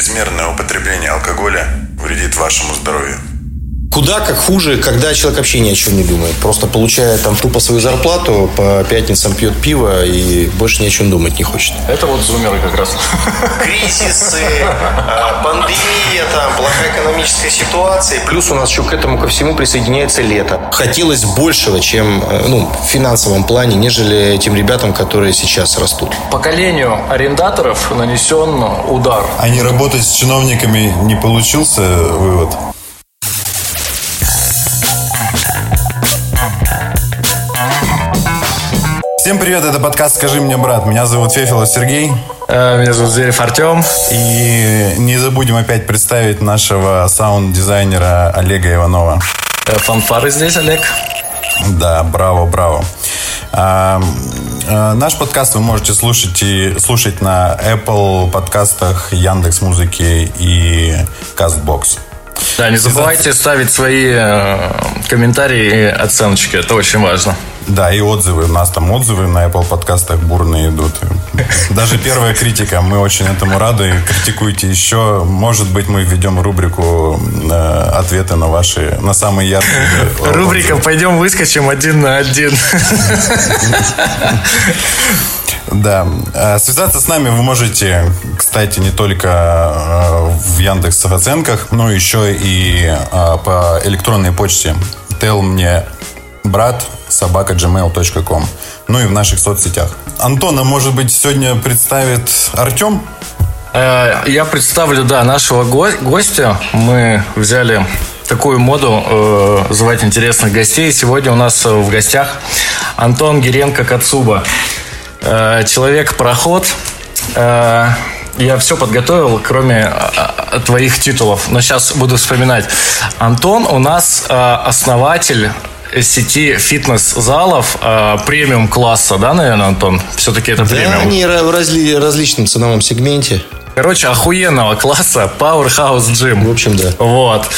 чрезмерное употребление алкоголя вредит вашему здоровью? Куда как хуже, когда человек вообще ни о чем не думает. Просто получает там тупо свою зарплату, по пятницам пьет пиво и больше ни о чем думать не хочет. Это вот зумеры как раз. Кризисы, а, пандемия, там, плохая экономическая ситуация. Плюс у нас еще к этому ко всему присоединяется лето. Хотелось большего, чем э, ну, в финансовом плане, нежели тем ребятам, которые сейчас растут. Поколению арендаторов нанесен удар. А не работать с чиновниками не получился вывод? Всем привет, это подкаст «Скажи мне, брат». Меня зовут Фефилов Сергей. Э, меня зовут Зверев Артем. И не забудем опять представить нашего саунд-дизайнера Олега Иванова. Э, фанфары здесь, Олег. Да, браво, браво. А, а, наш подкаст вы можете слушать и слушать на Apple подкастах, Яндекс Музыки и Castbox. Да, не забывайте ставить свои э, комментарии и оценочки. Это очень важно. Да, и отзывы. У нас там отзывы на Apple подкастах бурные идут. Даже первая критика. Мы очень этому рады. Критикуйте еще. Может быть, мы введем рубрику э, ответы на ваши, на самые яркие. Рубрика «Пойдем выскочим один на один». Да. Э, связаться с нами вы можете, кстати, не только э, в Яндекс оценках, но еще и э, по электронной почте. Tell мне брат собака gmail.com. Ну и в наших соцсетях. Антона, может быть, сегодня представит Артем? Э, я представлю, да, нашего гостя. Мы взяли такую моду э, звать интересных гостей. Сегодня у нас в гостях Антон Геренко Кацуба. Э, Человек-пароход. Э, я все подготовил, кроме э, твоих титулов. Но сейчас буду вспоминать. Антон у нас э, основатель сети фитнес-залов э, премиум класса, да, наверное, Антон? Все-таки это премиум. Да, они в разли, различном ценовом сегменте. Короче, охуенного класса Powerhouse Gym. В общем, да. Вот.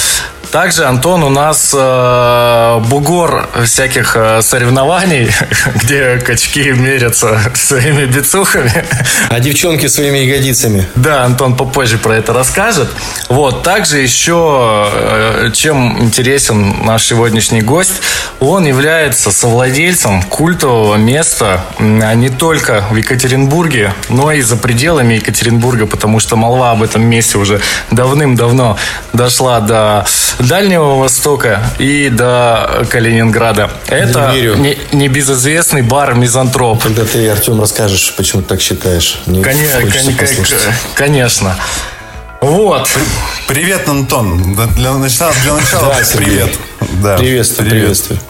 Также, Антон, у нас э, бугор всяких э, соревнований, где качки мерятся своими бицухами. А девчонки своими ягодицами. Да, Антон попозже про это расскажет. Вот, также еще, э, чем интересен наш сегодняшний гость, он является совладельцем культового места а не только в Екатеринбурге, но и за пределами Екатеринбурга, потому что молва об этом месте уже давным-давно дошла до Дальнего Востока и до Калининграда. Это не, небезызвестный бар «Мизантроп». Когда ты, Артем, расскажешь, почему ты так считаешь. Мне конечно, конечно, конечно. Вот. Привет, Антон. Для начала, для начала да, привет. Да, приветствую, привет. приветствую.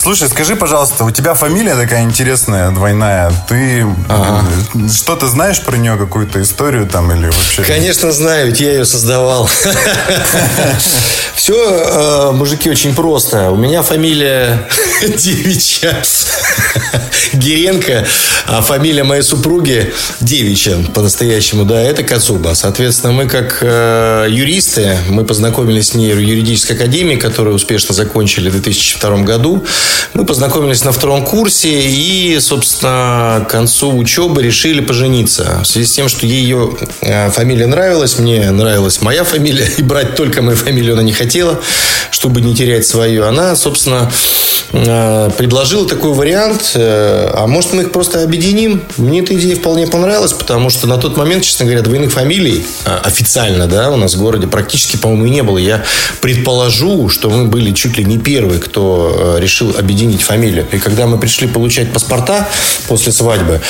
Слушай, скажи, пожалуйста, у тебя фамилия такая интересная, двойная. Ты ага. что-то знаешь про нее, какую-то историю там или вообще? Конечно, знаю, ведь я ее создавал. Все, э, мужики, очень просто. У меня фамилия девичья. Геренко, а фамилия моей супруги девичья по-настоящему, да, это Кацуба. Соответственно, мы как э, юристы, мы познакомились с ней в юридической академии, которую успешно закончили в 2002 году. Мы познакомились на втором курсе и, собственно, к концу учебы решили пожениться. В связи с тем, что ее э, фамилия нравилась, мне нравилась моя фамилия, и брать только мою фамилию она не хотела, чтобы не терять свою. Она, собственно, э, предложила такой вариант, э, а может мы их просто объединим? Мне эта идея вполне понравилась, потому что на тот момент, честно говоря, двойных фамилий официально, да, у нас в городе практически, по-моему, и не было. Я предположу, что мы были чуть ли не первые, кто решил объединить фамилию. И когда мы пришли получать паспорта после свадьбы,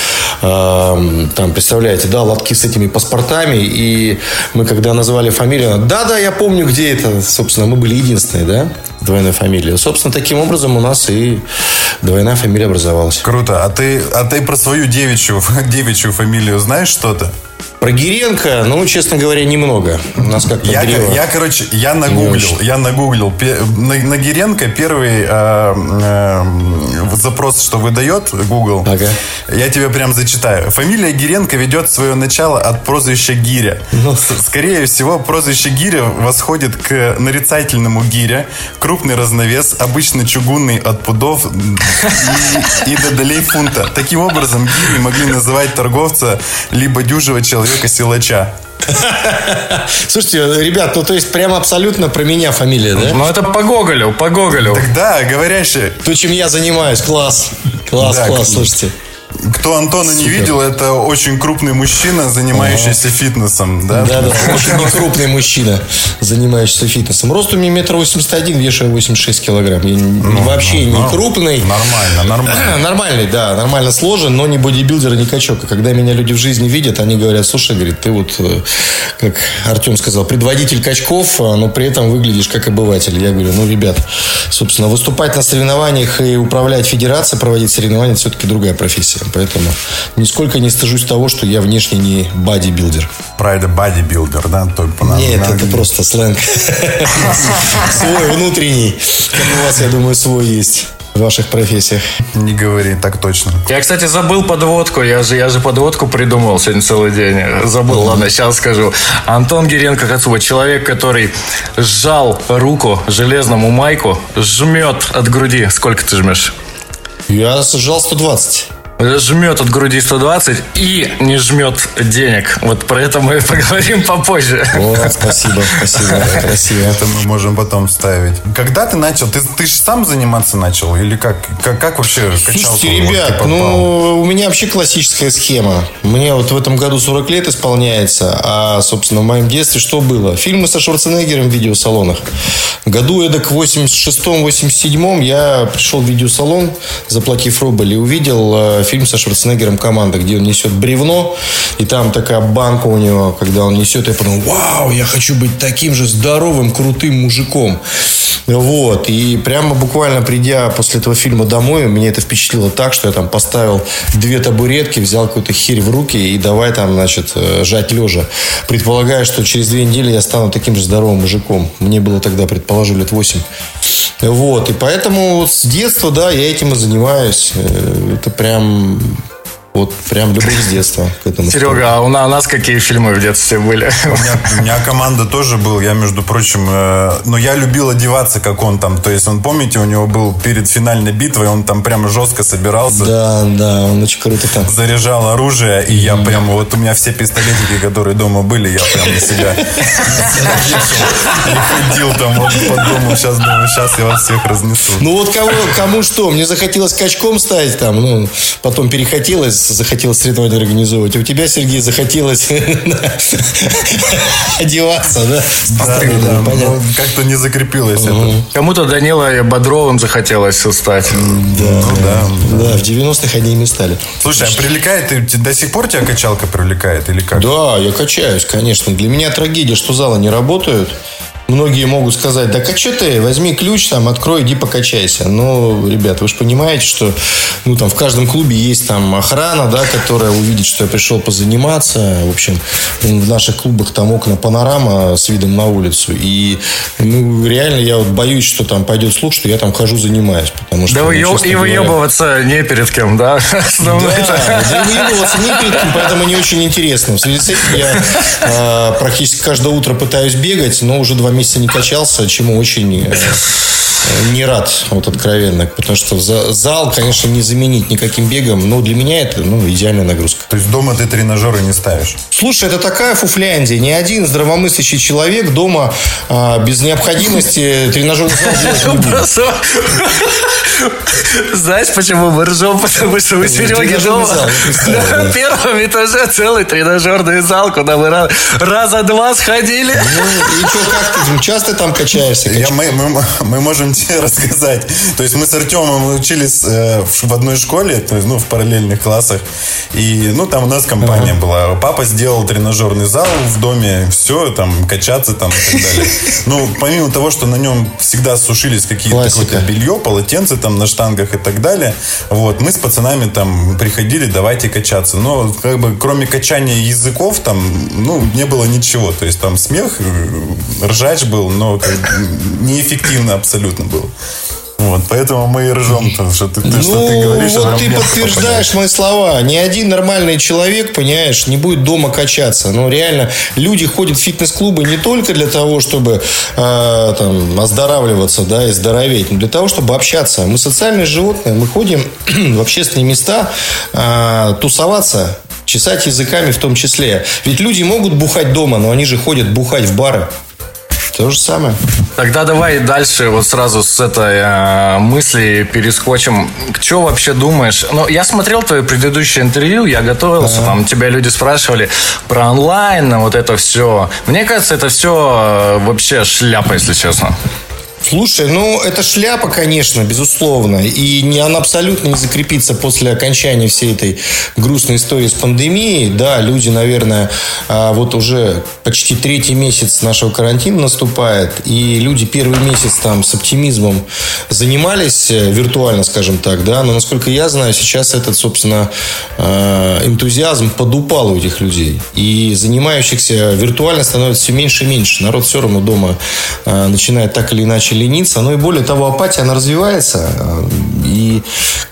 э, там, представляете, да, лотки с этими паспортами, и мы когда назвали фамилию, да-да, я помню, где это, собственно, мы были единственные, да, двойной фамилии. Собственно, таким образом у нас и двойная фамилия образовалась. Круто. А ты, а ты про свою девичью, девичью фамилию знаешь что-то? Про Гиренко, ну, честно говоря, немного. У нас как-то я, я, короче, я нагуглил, я нагуглил. На, на Гиренко первый э, э, запрос, что выдает Google, ага. я тебе прям зачитаю. Фамилия Гиренко ведет свое начало от прозвища Гиря. Ну. Скорее всего, прозвище Гиря восходит к нарицательному Гиря, крупный разновес, обычно чугунный от пудов и, и до долей фунта. Таким образом, Гири могли называть торговца либо дюжего человека, человека-силача. Слушайте, ребят, ну то есть прям абсолютно про меня фамилия, да? Ну это по Гоголю, по Гоголю. Так да, говорящий. То, чем я занимаюсь, класс. Класс, да, класс, слушайте. Кто Антона Супер. не видел, это очень крупный мужчина, занимающийся ага. фитнесом. Да, да, да. Очень крупный мужчина, занимающийся фитнесом. Рост у меня метр восемьдесят один, вешаю 86 килограмм. Я ну, вообще ну, не крупный. Нормально, нормально. Нормальный, да, нормально сложен, но не бодибилдер, не качок. И когда меня люди в жизни видят, они говорят, слушай, говорит, ты вот, э, как Артем сказал, предводитель качков, а, но при этом выглядишь как обыватель. Я говорю, ну, ребят, собственно, выступать на соревнованиях и управлять федерацией, проводить соревнования, это все-таки другая профессия. Поэтому нисколько не стыжусь того, что я внешне не бодибилдер. Правда, бодибилдер, да? Только на, Нет, на... это просто сленг. Свой внутренний. Как у вас, я думаю, свой есть в ваших профессиях. Не говори, так точно. Я, кстати, забыл подводку. Я же, я же подводку придумал сегодня целый день. Забыл, ладно, сейчас скажу. Антон Геренко Кацуба, человек, который сжал руку железному майку, жмет от груди. Сколько ты жмешь? Я сжал 120 жмет от груди 120 и не жмет денег. Вот про это мы поговорим попозже. О, спасибо, спасибо, красиво. Это мы можем потом ставить. Когда ты начал? Ты, ты же сам заниматься начал? Или как, как, как вообще Слушайте, ребят, ну, у меня вообще классическая схема. Мне вот в этом году 40 лет исполняется, а, собственно, в моем детстве что было? Фильмы со Шварценеггером в видеосалонах. Году эдак в 86-87 я пришел в видеосалон, заплатив рубль, и увидел э, фильм со Шварценеггером «Команда», где он несет бревно, и там такая банка у него, когда он несет, я подумал, вау, я хочу быть таким же здоровым, крутым мужиком. Вот. И прямо буквально придя после этого фильма домой, меня это впечатлило так, что я там поставил две табуретки, взял какую-то херь в руки и давай там, значит, э, жать лежа. Предполагая, что через две недели я стану таким же здоровым мужиком. Мне было тогда, предположу, лет восемь. Вот, и поэтому с детства, да, я этим и занимаюсь. Э, это прям вот прям любовь с детства к этому. Серега, а у нас какие фильмы в детстве были? У меня, у меня команда тоже был. Я, между прочим, э, но я любил одеваться, как он там. То есть, он, помните, у него был перед финальной битвой, он там прям жестко собирался. Да, да, он очень круто там. Заряжал оружие, и я прям, вот у меня все пистолетики, которые дома были, я прям на себя и ходил там вот по дому. Сейчас думаю, сейчас я вас всех разнесу. Ну вот кого, кому что? Мне захотелось качком стать там, ну, потом перехотелось захотелось соревнования организовывать. У тебя, Сергей, захотелось одеваться, да? Да, да, ну, Как-то не закрепилось это. Кому-то Данила Бодровым захотелось стать. Да, ну да. Да, в 90-х они ими стали. Слушай, а привлекает, до сих пор тебя качалка привлекает или как? Да, я качаюсь, конечно. Для меня трагедия, что залы не работают. Многие могут сказать, да что ты, возьми ключ, там, открой, иди покачайся. Но, ребят, вы же понимаете, что ну, там, в каждом клубе есть там охрана, да, которая увидит, что я пришел позаниматься. В общем, в наших клубах там окна панорама с видом на улицу. И ну, реально я вот боюсь, что там пойдет слух, что я там хожу, занимаюсь. Потому что, да ну, и выебываться не перед кем, да? Да, да выебываться не перед кем, поэтому не очень интересно. В связи с этим я э, практически каждое утро пытаюсь бегать, но уже два месяца не качался, чему очень э, не рад, вот откровенно. Потому что зал, конечно, не заменить никаким бегом, но для меня это ну, идеальная нагрузка. То есть дома ты тренажеры не ставишь? Слушай, это такая фуфляндия. Ни один здравомыслящий человек дома а, без необходимости тренажерный зал делать не будет. Знаешь, почему мы ржем? Потому что у Сереги дома на первом этаже целый тренажерный зал, куда мы раза два сходили. Ну, и что, как ты часто там качаешься? Я, мы, мы, мы можем тебе рассказать. То есть мы с Артемом учились э, в одной школе, то есть, ну, в параллельных классах. И, ну, там у нас компания ага. была. Папа сделал тренажерный зал в доме, все, там, качаться там и так далее. Ну, помимо того, что на нем всегда сушились какие-то какое-то белье, полотенце там на штангах и так далее, вот, мы с пацанами там приходили, давайте качаться. Но, как бы, кроме качания языков, там, ну, не было ничего. То есть там смех, э, ржач был, но как, неэффективно абсолютно был. Вот, поэтому мы и ржем, то, что ты, ну, что ты говоришь. Вот ты подтверждаешь мои слова. Ни один нормальный человек, понимаешь, не будет дома качаться. Но реально люди ходят в фитнес-клубы не только для того, чтобы э, там, оздоравливаться да, и здороветь, но для того, чтобы общаться. Мы социальные животные, мы ходим в общественные места э, тусоваться Чесать языками в том числе. Ведь люди могут бухать дома, но они же ходят бухать в бары. То же самое. Тогда давай дальше вот сразу с этой э, мысли перескочим. Что вообще думаешь? Ну, я смотрел твое предыдущее интервью, я готовился, ага. там тебя люди спрашивали про онлайн, вот это все. Мне кажется, это все э, вообще шляпа, если честно. Слушай, ну это шляпа, конечно, безусловно. И не, она абсолютно не закрепится после окончания всей этой грустной истории с пандемией. Да, люди, наверное, а, вот уже почти третий месяц нашего карантина наступает. И люди первый месяц там с оптимизмом занимались э, виртуально, скажем так, да. Но насколько я знаю, сейчас этот, собственно, э, энтузиазм подупал у этих людей. И занимающихся виртуально становится все меньше и меньше. Народ все равно дома э, начинает так или иначе лениться. Но и более того, апатия, она развивается. И,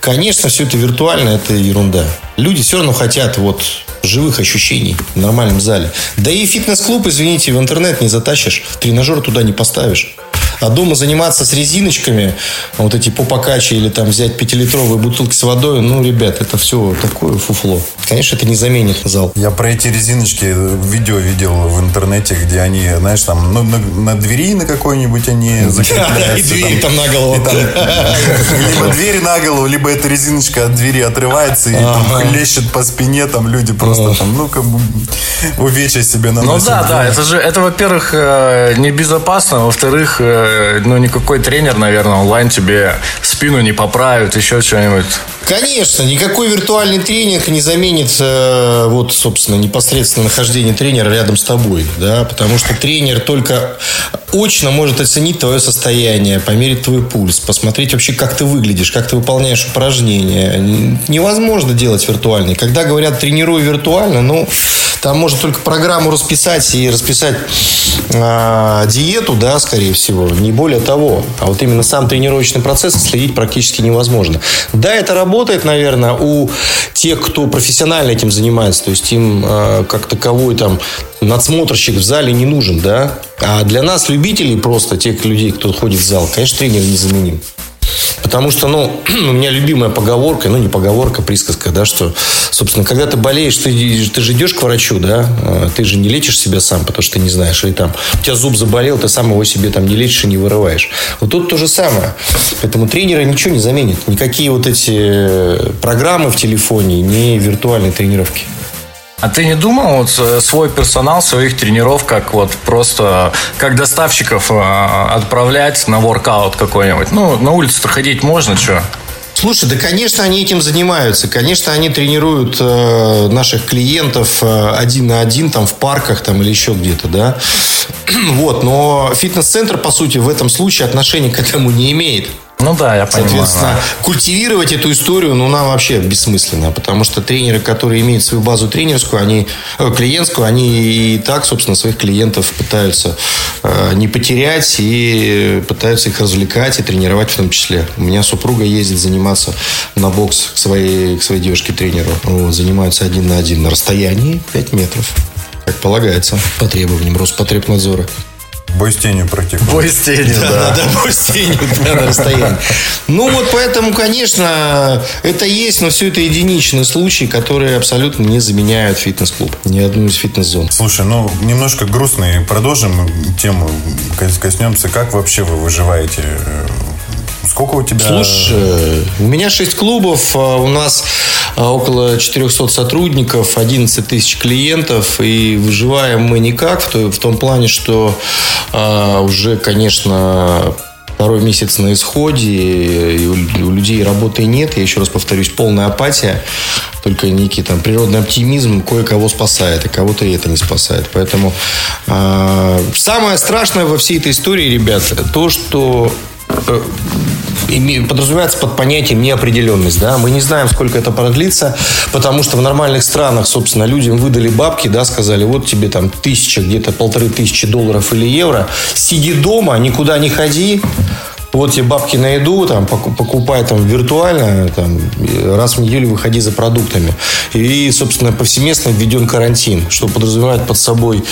конечно, все это виртуально, это ерунда. Люди все равно хотят вот живых ощущений в нормальном зале. Да и фитнес-клуб, извините, в интернет не затащишь. Тренажер туда не поставишь. А дома заниматься с резиночками, вот эти попокачи или там взять пятилитровые бутылки с водой, ну, ребят, это все такое фуфло. Конечно, это не заменит зал. Я про эти резиночки видео видел в интернете, где они, знаешь, там ну, на, на двери на какой-нибудь они закрепляются. И двери там на голову. Либо дверь на голову, либо эта резиночка от двери отрывается и там хлещет по спине, там люди просто там, ну, как бы увечья себе наносят. Ну да, да, это же, это, во-первых, э, небезопасно, во-вторых, э, ну, никакой тренер, наверное, онлайн тебе спину не поправит, еще что-нибудь. Конечно, никакой виртуальный тренинг не заменит э, вот, собственно, непосредственно нахождение тренера рядом с тобой, да, потому что тренер только очно может оценить твое состояние, померить твой пульс, посмотреть вообще, как ты выглядишь, как ты выполняешь упражнения. Невозможно делать виртуальный. Когда говорят тренируй виртуально, ну, там можно только программу расписать и расписать э, диету, да, скорее всего, не более того. А вот именно сам тренировочный процесс следить практически невозможно. Да, это работает, наверное, у тех, кто профессионально этим занимается. То есть им э, как таковой там надсмотрщик в зале не нужен, да. А для нас, любителей, просто тех людей, кто ходит в зал, конечно, тренер незаменим. Потому что, ну, у меня любимая поговорка, ну, не поговорка, присказка, да, что, собственно, когда ты болеешь, ты, ты же идешь к врачу, да, а ты же не лечишь себя сам, потому что ты не знаешь, или там, у тебя зуб заболел, ты сам его себе там не лечишь и не вырываешь. Вот тут то же самое. Поэтому тренера ничего не заменит. Никакие вот эти программы в телефоне, не виртуальные тренировки. А ты не думал вот э, свой персонал, своих тренеров, как вот просто как доставщиков э, отправлять на воркаут какой-нибудь? Ну, на улице-то ходить можно, что? Слушай, да, конечно, они этим занимаются. Конечно, они тренируют э, наших клиентов э, один на один там в парках там или еще где-то, да. вот, но фитнес-центр, по сути, в этом случае отношения к этому не имеет. Ну да, я понимаю. Соответственно, культивировать эту историю, ну, нам вообще бессмысленно, потому что тренеры, которые имеют свою базу тренерскую, они, э, клиентскую, они и так, собственно, своих клиентов пытаются э, не потерять и пытаются их развлекать и тренировать в том числе. У меня супруга ездит заниматься на бокс к своей, к своей девушке-тренеру. Вот, занимаются один на один на расстоянии 5 метров как полагается, по требованиям Роспотребнадзора. Бой с тенью практикует. Бой с тенью, да. Да, да, бой с тенью да, на расстоянии. Ну вот поэтому, конечно, это есть, но все это единичные случаи, которые абсолютно не заменяют фитнес-клуб. Ни одну из фитнес-зон. Слушай, ну немножко грустно и продолжим тему, коснемся. Как вообще вы выживаете Сколько у тебя? Слушай, у меня 6 клубов, а у нас а, около 400 сотрудников, 11 тысяч клиентов, и выживаем мы никак, в, том плане, что а, уже, конечно, второй месяц на исходе, и у, людей работы нет. Я еще раз повторюсь, полная апатия. Только некий там природный оптимизм кое-кого спасает, а кого-то и это не спасает. Поэтому э, самое страшное во всей этой истории, ребята, то, что подразумевается под понятием неопределенность. Да? Мы не знаем, сколько это продлится, потому что в нормальных странах, собственно, людям выдали бабки, да, сказали, вот тебе там тысяча, где-то полторы тысячи долларов или евро, сиди дома, никуда не ходи, вот тебе бабки на еду, там, покупай там виртуально, там, раз в неделю выходи за продуктами. И, собственно, повсеместно введен карантин, что подразумевает под собой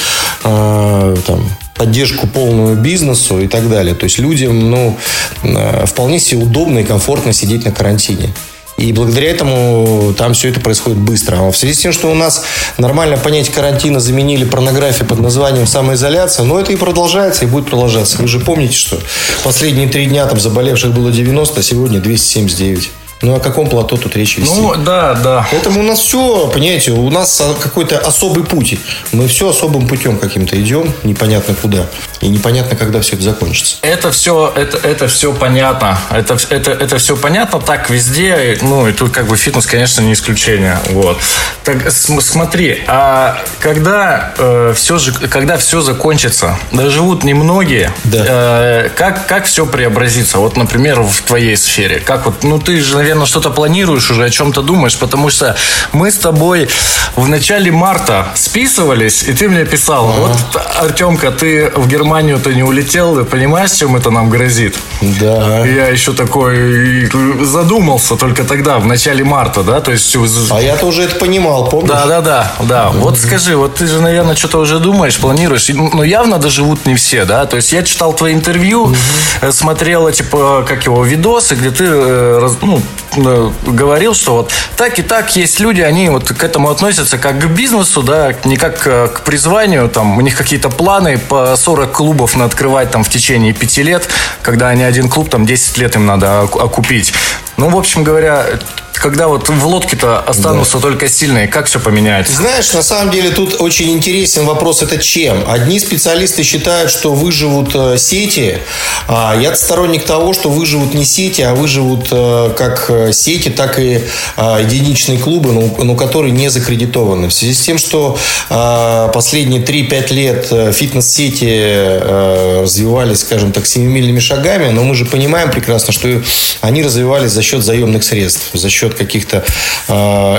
э, там, поддержку полную бизнесу и так далее. То есть людям ну, э, вполне себе удобно и комфортно сидеть на карантине. И благодаря этому там все это происходит быстро. А в связи с тем, что у нас нормально понятие карантина заменили порнографию под названием самоизоляция, но это и продолжается, и будет продолжаться. Вы же помните, что последние три дня там заболевших было 90, а сегодня 279. Ну, о каком плато тут речь вести? Ну, да, да. Поэтому у нас все, понимаете, у нас какой-то особый путь. Мы все особым путем каким-то идем, непонятно куда. И непонятно, когда все это закончится. Это все, это, это все понятно. Это, это, это все понятно так везде. Ну, и тут как бы фитнес, конечно, не исключение. Вот. Так, смотри, а когда э, все же, когда все закончится, доживут немногие, да. э, как, как все преобразится? Вот, например, в твоей сфере. Как вот, ну, ты же, наверное, наверное, что-то планируешь уже, о чем-то думаешь, потому что мы с тобой в начале марта списывались, и ты мне писал, ага. вот, Артемка, ты в Германию-то не улетел, ты понимаешь, чем это нам грозит? Да. Я еще такой задумался только тогда, в начале марта, да, то есть... А я-то уже это понимал, помнишь? Да, да, да, да. Вот скажи, вот ты же, наверное, что-то уже думаешь, планируешь, но ну, явно доживут не все, да, то есть я читал твои интервью, mm смотрела, типа, как его, видосы, где ты, э, ну, Э, говорил, что вот так и так есть люди, они вот к этому относятся как к бизнесу, да, не как э, к призванию, там, у них какие-то планы по 40 клубов на открывать там в течение 5 лет, когда они один клуб, там 10 лет им надо окупить. Ну, в общем говоря, когда вот в лодке-то останутся да. только сильные, как все поменяется? Знаешь, на самом деле тут очень интересен вопрос, это чем? Одни специалисты считают, что выживут э, сети, а я сторонник того, что выживут не сети, а выживут э, как э, сети, так и единичные клубы, но, но которые не закредитованы. В связи с тем, что последние 3-5 лет фитнес-сети развивались, скажем так, семимильными шагами, но мы же понимаем прекрасно, что они развивались за счет заемных средств, за счет каких-то э,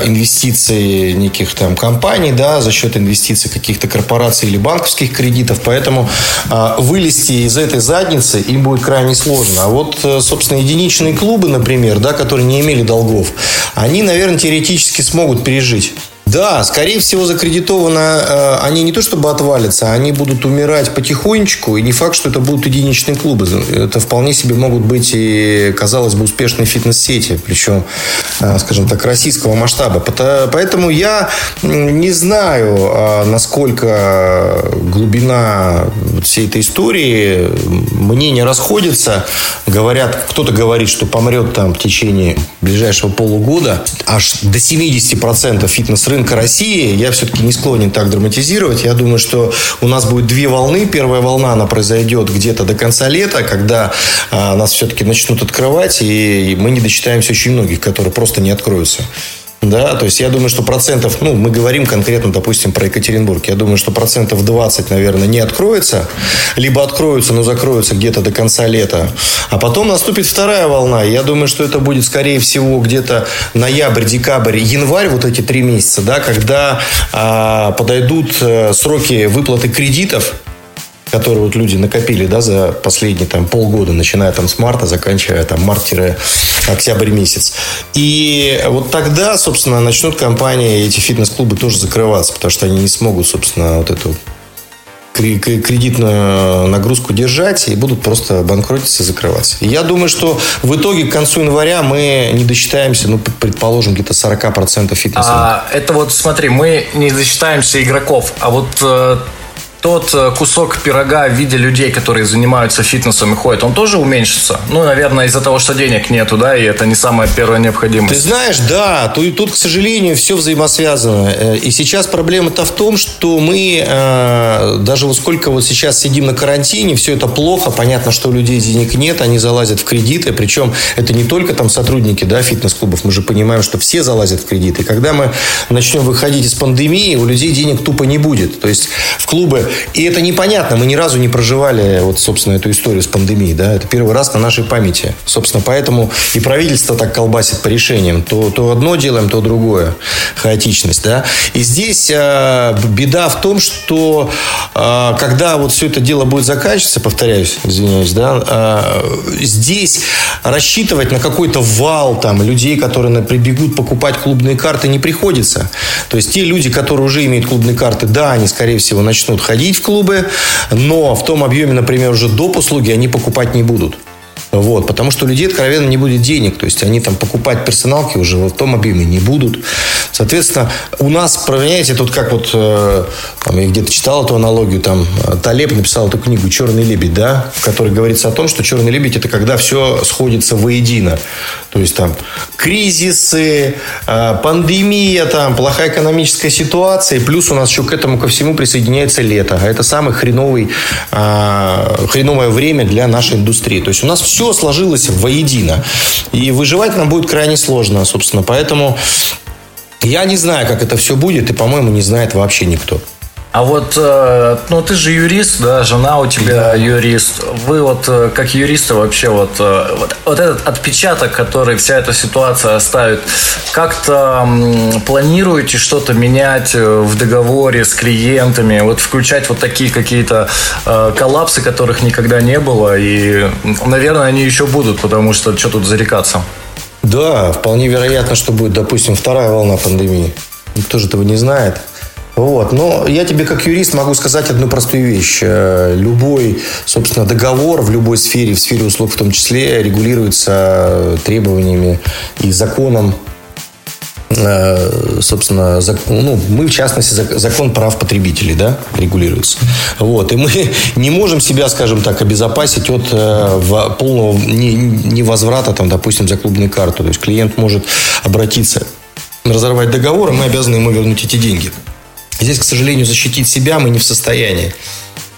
инвестиций неких там компаний, да, за счет инвестиций каких-то корпораций или банковских кредитов. Поэтому э, вылезти из этой задницы им будет крайне сложно. А вот, э, собственно, единичные клубы, например, да, которые не имели долгов, они, наверное, теоретически смогут пережить. Да, скорее всего, закредитовано э, они не то чтобы отвалятся, они будут умирать потихонечку, и не факт, что это будут единичные клубы. Это вполне себе могут быть и, казалось бы, успешные фитнес-сети, причем, э, скажем так, российского масштаба. Поэтому я не знаю, э, насколько глубина всей этой истории. Мнения расходятся. Говорят, кто-то говорит, что помрет там в течение ближайшего полугода аж до 70% фитнес-рынка рынка России, я все-таки не склонен так драматизировать. Я думаю, что у нас будет две волны. Первая волна, она произойдет где-то до конца лета, когда а, нас все-таки начнут открывать, и мы не дочитаемся очень многих, которые просто не откроются. Да, то есть я думаю, что процентов, ну, мы говорим конкретно, допустим, про Екатеринбург. Я думаю, что процентов 20, наверное, не откроется, либо откроются, но закроются где-то до конца лета. А потом наступит вторая волна. Я думаю, что это будет, скорее всего, где-то ноябрь, декабрь, январь, вот эти три месяца, да, когда а, подойдут э, сроки выплаты кредитов которые вот люди накопили, да, за последние там полгода, начиная там с марта, заканчивая там март-октябрь месяц. И вот тогда, собственно, начнут компании, эти фитнес-клубы тоже закрываться, потому что они не смогут, собственно, вот эту кредитную нагрузку держать и будут просто банкротиться и закрываться. Я думаю, что в итоге к концу января мы не досчитаемся, ну, предположим, где-то 40% фитнеса. А, это вот, смотри, мы не досчитаемся игроков, а вот э, тот э, кусок пирога в виде людей, которые занимаются фитнесом и ходят, он тоже уменьшится? Ну, наверное, из-за того, что денег нету, да, и это не самая первая необходимость. Ты знаешь, да, тут, тут к сожалению, все взаимосвязано. Э, и сейчас проблема-то в том, что мы э, даже вот сколько вот сейчас сидим на карантине, все это плохо, понятно, что у людей денег нет, они залазят в кредиты, причем это не только там сотрудники, да, фитнес-клубов, мы же понимаем, что все залазят в кредиты. Когда мы начнем выходить из пандемии, у людей денег тупо не будет. То есть в клубы и это непонятно. Мы ни разу не проживали, вот, собственно, эту историю с пандемией. Да? Это первый раз на нашей памяти. Собственно, поэтому и правительство так колбасит по решениям. То, то одно делаем, то другое. Хаотичность. Да? И здесь э, беда в том, что э, когда вот все это дело будет заканчиваться, повторяюсь, извиняюсь, да, э, здесь рассчитывать на какой-то вал там, людей, которые прибегут покупать клубные карты, не приходится. То есть те люди, которые уже имеют клубные карты, да, они, скорее всего, начнут ходить в клубы, но в том объеме, например, уже доп. услуги они покупать не будут. Вот, потому что у людей откровенно не будет денег. То есть они там покупать персоналки уже в том объеме не будут. Соответственно, у нас, понимаете, тут как вот, э, там, я где-то читал эту аналогию, там, Талеб написал эту книгу «Черный лебедь», да, в которой говорится о том, что черный лебедь – это когда все сходится воедино. То есть там кризисы, э, пандемия, там, плохая экономическая ситуация, и плюс у нас еще к этому ко всему присоединяется лето. А это самый хреновый, э, хреновое время для нашей индустрии. То есть у нас все сложилось воедино. И выживать нам будет крайне сложно, собственно. Поэтому я не знаю, как это все будет, и, по-моему, не знает вообще никто. А вот, э, ну, ты же юрист, да, жена у тебя да. юрист. Вы вот, э, как юристы вообще, вот, э, вот, вот этот отпечаток, который вся эта ситуация оставит, как-то планируете что-то менять в договоре с клиентами, вот включать вот такие какие-то коллапсы, которых никогда не было, и, наверное, они еще будут, потому что что тут зарекаться? Да, вполне вероятно, что будет, допустим, вторая волна пандемии. Никто же этого не знает. Вот. Но я тебе как юрист могу сказать одну простую вещь. Э, любой, собственно, договор в любой сфере, в сфере услуг в том числе, регулируется требованиями и законом Э, собственно, ну, мы, в частности, закон прав потребителей, да, регулируется. Вот, и мы не можем себя, скажем так, обезопасить от э, полного невозврата, там, допустим, за клубную карту. То есть клиент может обратиться, разорвать договор, и мы обязаны ему вернуть эти деньги. Здесь, к сожалению, защитить себя мы не в состоянии.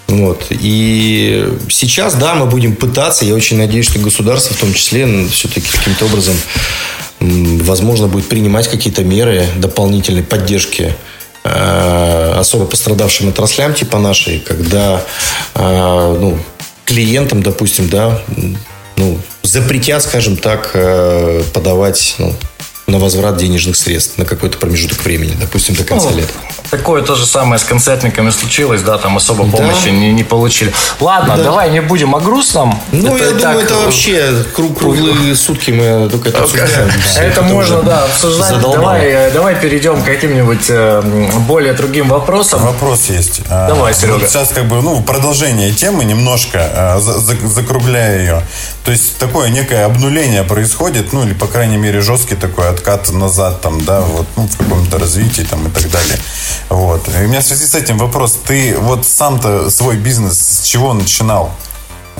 Вот. И сейчас, да, мы будем пытаться, я очень надеюсь, что государство в том числе все-таки каким-то образом возможно, будет принимать какие-то меры дополнительной поддержки э, особо пострадавшим отраслям типа нашей, когда э, ну, клиентам, допустим, да, ну, запретят, скажем так, э, подавать ну, на возврат денежных средств на какой-то промежуток времени, допустим, до конца ну, лета. Такое то же самое с концертниками случилось, да, там особо помощи да. не, не получили. Ладно, да. давай не будем о грустном. Ну, это я думаю, так... это вообще круг, круглые сутки мы только это обсуждаем. Это можно, да, обсуждать. Давай, э, давай перейдем к каким-нибудь э, более другим вопросам. Вопрос есть. Давай, Серега. Сейчас как бы, ну, продолжение темы немножко, закругляя ее. То есть такое некое обнуление происходит, ну, или, по крайней мере, жесткий такой откат назад, там, да, вот, ну, в каком-то развитии, там, и так далее. Вот. И у меня в связи с этим вопрос. Ты вот сам-то свой бизнес с чего начинал?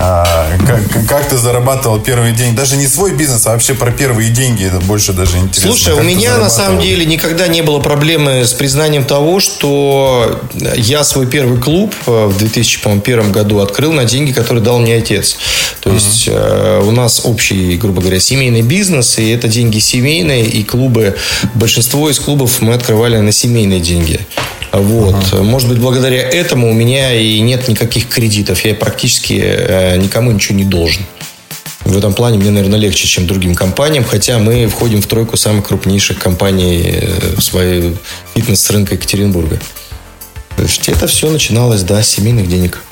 А, как, как ты зарабатывал первые деньги? Даже не свой бизнес, а вообще про первые деньги. Это больше даже интересно. Слушай, у меня на самом деле никогда не было проблемы с признанием того, что я свой первый клуб э, в 2001 году открыл на деньги, которые дал мне отец. То uh-huh. есть э, у нас общий, грубо говоря, семейный бизнес, и это деньги семейные, и клубы, большинство из клубов мы открывали на семейные деньги. Вот. Ага. Может быть, благодаря этому у меня и нет никаких кредитов. Я практически э, никому ничего не должен. В этом плане мне, наверное, легче, чем другим компаниям, хотя мы входим в тройку самых крупнейших компаний э, в своей фитнес-рынка Екатеринбурга. То есть это все начиналось, да, с семейных денег.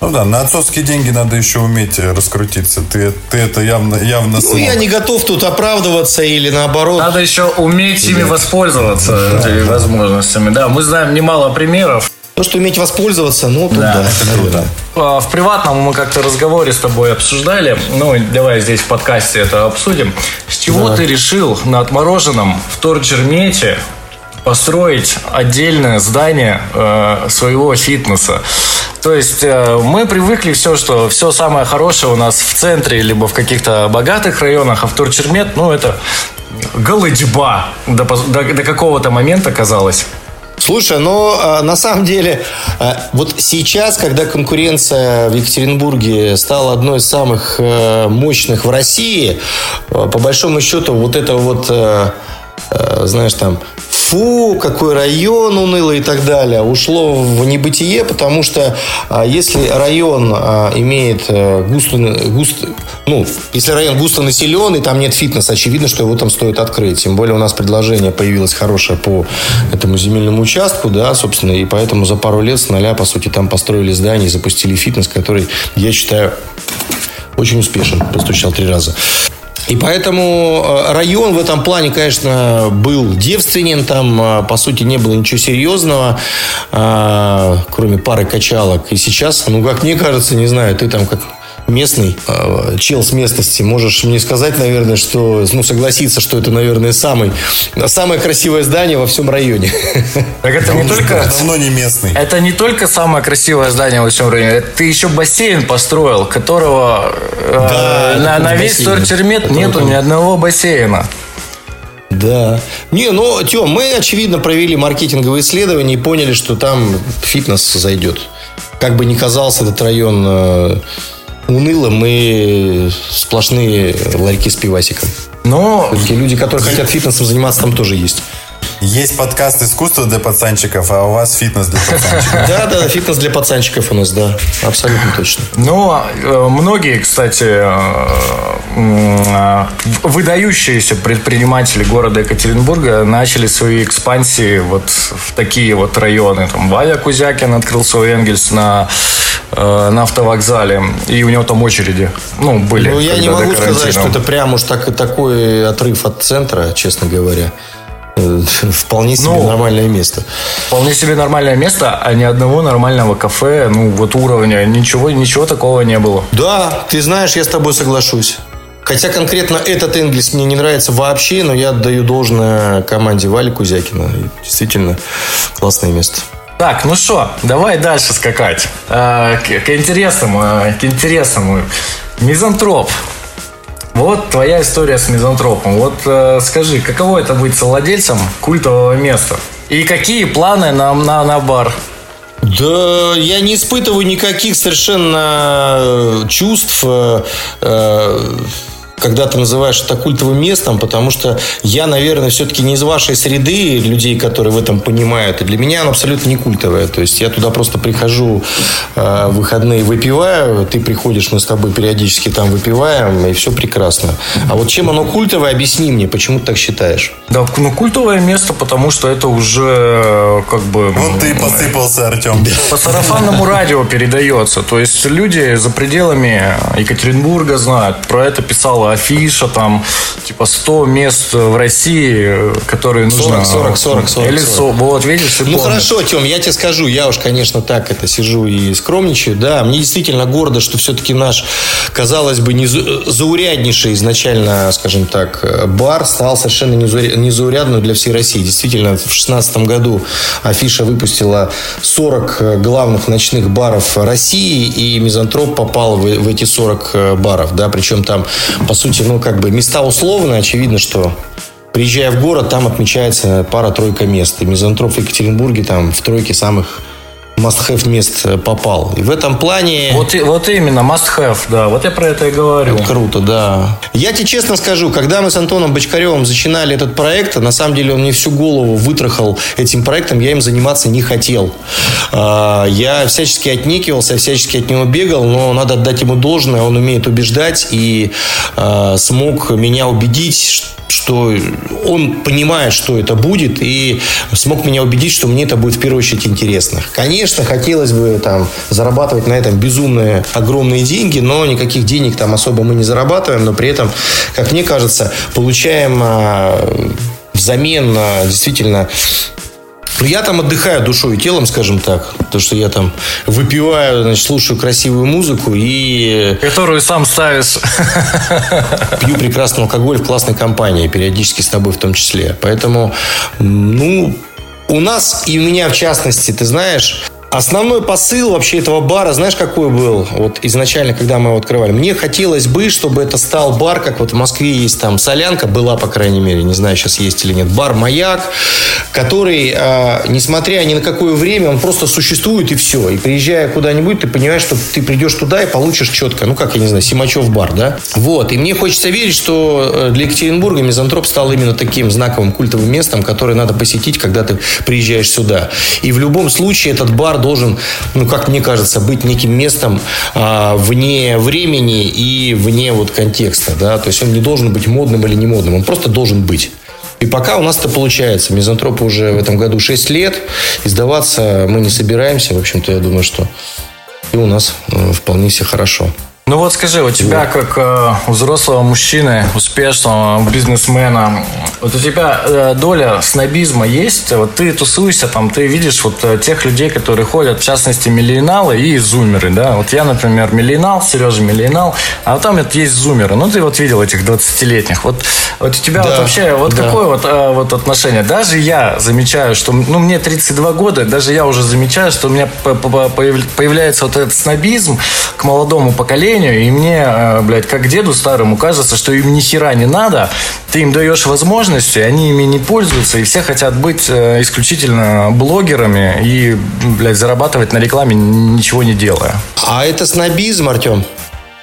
Ну да, на отцовские деньги надо еще уметь э, раскрутиться. Ты, ты это явно, явно смог. Ну, я не готов тут оправдываться или наоборот. Надо еще уметь ими воспользоваться, да, этими да. возможностями. Да, мы знаем немало примеров. То, что уметь воспользоваться, ну, тут да, да это круто. А, в приватном мы как-то разговоре с тобой обсуждали, ну, давай здесь в подкасте это обсудим. С чего да. ты решил на отмороженном в Торчермете построить отдельное здание э, своего фитнеса. То есть э, мы привыкли все, что все самое хорошее у нас в центре, либо в каких-то богатых районах, а в Турчермет, ну, это голодьба до, до, до какого-то момента казалось. Слушай, но э, на самом деле э, вот сейчас, когда конкуренция в Екатеринбурге стала одной из самых э, мощных в России, э, по большому счету вот это вот, э, э, знаешь, там фу, какой район унылый и так далее, ушло в небытие, потому что а, если район а, имеет а, густо, густо, ну, если район густо населен и там нет фитнеса, очевидно, что его там стоит открыть. Тем более у нас предложение появилось хорошее по этому земельному участку, да, собственно, и поэтому за пару лет с нуля, по сути, там построили здание и запустили фитнес, который, я считаю, очень успешен. Постучал три раза. И поэтому э, район в этом плане, конечно, был девственен. Там, э, по сути, не было ничего серьезного, э, кроме пары качалок. И сейчас, ну, как мне кажется, не знаю, ты там как местный, э, чел с местности, можешь мне сказать, наверное, что, ну, согласиться, что это, наверное, самый, самое красивое здание во всем районе. Так это не только... Давно не местный. Это не только самое красивое здание во всем районе, ты еще бассейн построил, которого э, на, на весь Сортермет нету ни одного бассейна. Да. Не, ну, Тем, мы, очевидно, провели маркетинговые исследования и поняли, что там фитнес зайдет. Как бы ни казался этот район унылым и сплошные ларьки с пивасиком. Но... Такие люди, которые хотят фитнесом заниматься, там тоже есть. Есть подкаст искусства для пацанчиков, а у вас фитнес для пацанчиков. Да, да, фитнес для пацанчиков у нас, да. Абсолютно точно. Ну, э, многие, кстати, э, э, выдающиеся предприниматели города Екатеринбурга начали свои экспансии вот в такие вот районы. Там Валя Кузякин открыл свой Энгельс на на автовокзале, и у него там очереди, ну, были. Ну, я не могу сказать, что это прям уж так, такой отрыв от центра, честно говоря. Э, вполне себе ну, нормальное место. Вполне себе нормальное место, а ни одного нормального кафе, ну, вот уровня, ничего, ничего такого не было. Да, ты знаешь, я с тобой соглашусь. Хотя конкретно этот Энгельс мне не нравится вообще, но я отдаю должное команде Вали Кузякина. Действительно классное место. Так, ну что, давай дальше скакать. Э, к, к интересному, э, к интересному. Мизантроп. Вот твоя история с мизантропом. Вот э, скажи, каково это быть совладельцем культового места? И какие планы на, на, на бар? Да, я не испытываю никаких совершенно чувств. Э, э, когда ты называешь это культовым местом, потому что я, наверное, все-таки не из вашей среды людей, которые в этом понимают. И для меня оно абсолютно не культовое. То есть я туда просто прихожу э, в выходные, выпиваю, ты приходишь, мы с тобой периодически там выпиваем, и все прекрасно. А вот чем оно культовое, объясни мне, почему ты так считаешь? Да, ну культовое место, потому что это уже как бы... Вот ты посыпался, Артем. По сарафанному радио передается. То есть люди за пределами Екатеринбурга знают. Про это писала афиша, там, типа 100 мест в России, которые нужно... 40, 40, 40. Или 40. Вот, видишь, Ну, хорошо, Тем, я тебе скажу, я уж, конечно, так это сижу и скромничаю, да, мне действительно гордо, что все-таки наш, казалось бы, зауряднейший изначально, скажем так, бар стал совершенно незаурядным для всей России. Действительно, в 2016 году афиша выпустила 40 главных ночных баров России, и Мизантроп попал в, в эти 40 баров, да, причем там, по сути, ну, как бы места условные, очевидно, что приезжая в город, там отмечается пара-тройка мест. И Мизантроп в Екатеринбурге там в тройке самых must-have мест э, попал. И в этом плане... Вот, вот именно, must-have, да. Вот я про это и говорю. Это круто, да. Я тебе честно скажу, когда мы с Антоном Бочкаревым начинали этот проект, на самом деле он мне всю голову вытрахал этим проектом, я им заниматься не хотел. А, я всячески отникивался, всячески от него бегал, но надо отдать ему должное, он умеет убеждать и а, смог меня убедить, что он понимает, что это будет, и смог меня убедить, что мне это будет в первую очередь интересно. Конечно, хотелось бы там зарабатывать на этом безумные огромные деньги, но никаких денег там особо мы не зарабатываем, но при этом, как мне кажется, получаем а, взамен а, действительно ну, я там отдыхаю душой и телом, скажем так. То, что я там выпиваю, значит, слушаю красивую музыку и... Которую сам ставишь. Пью прекрасный алкоголь в классной компании, периодически с тобой в том числе. Поэтому, ну, у нас и у меня в частности, ты знаешь, Основной посыл вообще этого бара, знаешь, какой был? Вот изначально, когда мы его открывали. Мне хотелось бы, чтобы это стал бар, как вот в Москве есть там солянка, была, по крайней мере, не знаю, сейчас есть или нет, бар «Маяк», который, э, несмотря ни на какое время, он просто существует и все. И приезжая куда-нибудь, ты понимаешь, что ты придешь туда и получишь четко, ну, как, я не знаю, Симачев бар, да? Вот. И мне хочется верить, что э, для Екатеринбурга Мизантроп стал именно таким знаковым культовым местом, которое надо посетить, когда ты приезжаешь сюда. И в любом случае этот бар должен, ну, как мне кажется, быть неким местом а, вне времени и вне вот контекста, да, то есть он не должен быть модным или не модным, он просто должен быть. И пока у нас это получается. Мизантропу уже в этом году 6 лет. Издаваться мы не собираемся. В общем-то, я думаю, что и у нас э, вполне все хорошо. Ну вот скажи, у тебя как э, взрослого мужчины, успешного бизнесмена, Вот у тебя э, доля снобизма есть, вот ты тусуешься там, ты видишь вот э, тех людей, которые ходят, в частности, миллионалы и зумеры, да. Вот я, например, миллионал, Сережа миллионал, а вот там вот есть зумеры. Ну, ты вот видел этих 20-летних. Вот, вот у тебя да, вот вообще вот да. какое вот, э, вот отношение? Даже я замечаю, что, ну, мне 32 года, даже я уже замечаю, что у меня появляется вот этот снобизм к молодому поколению, и мне, э, блядь, как деду старому кажется, что им ни хера не надо, ты им даешь возможности, они ими не пользуются, и все хотят быть э, исключительно блогерами и, блядь, зарабатывать на рекламе, ничего не делая. А это снобизм, Артем?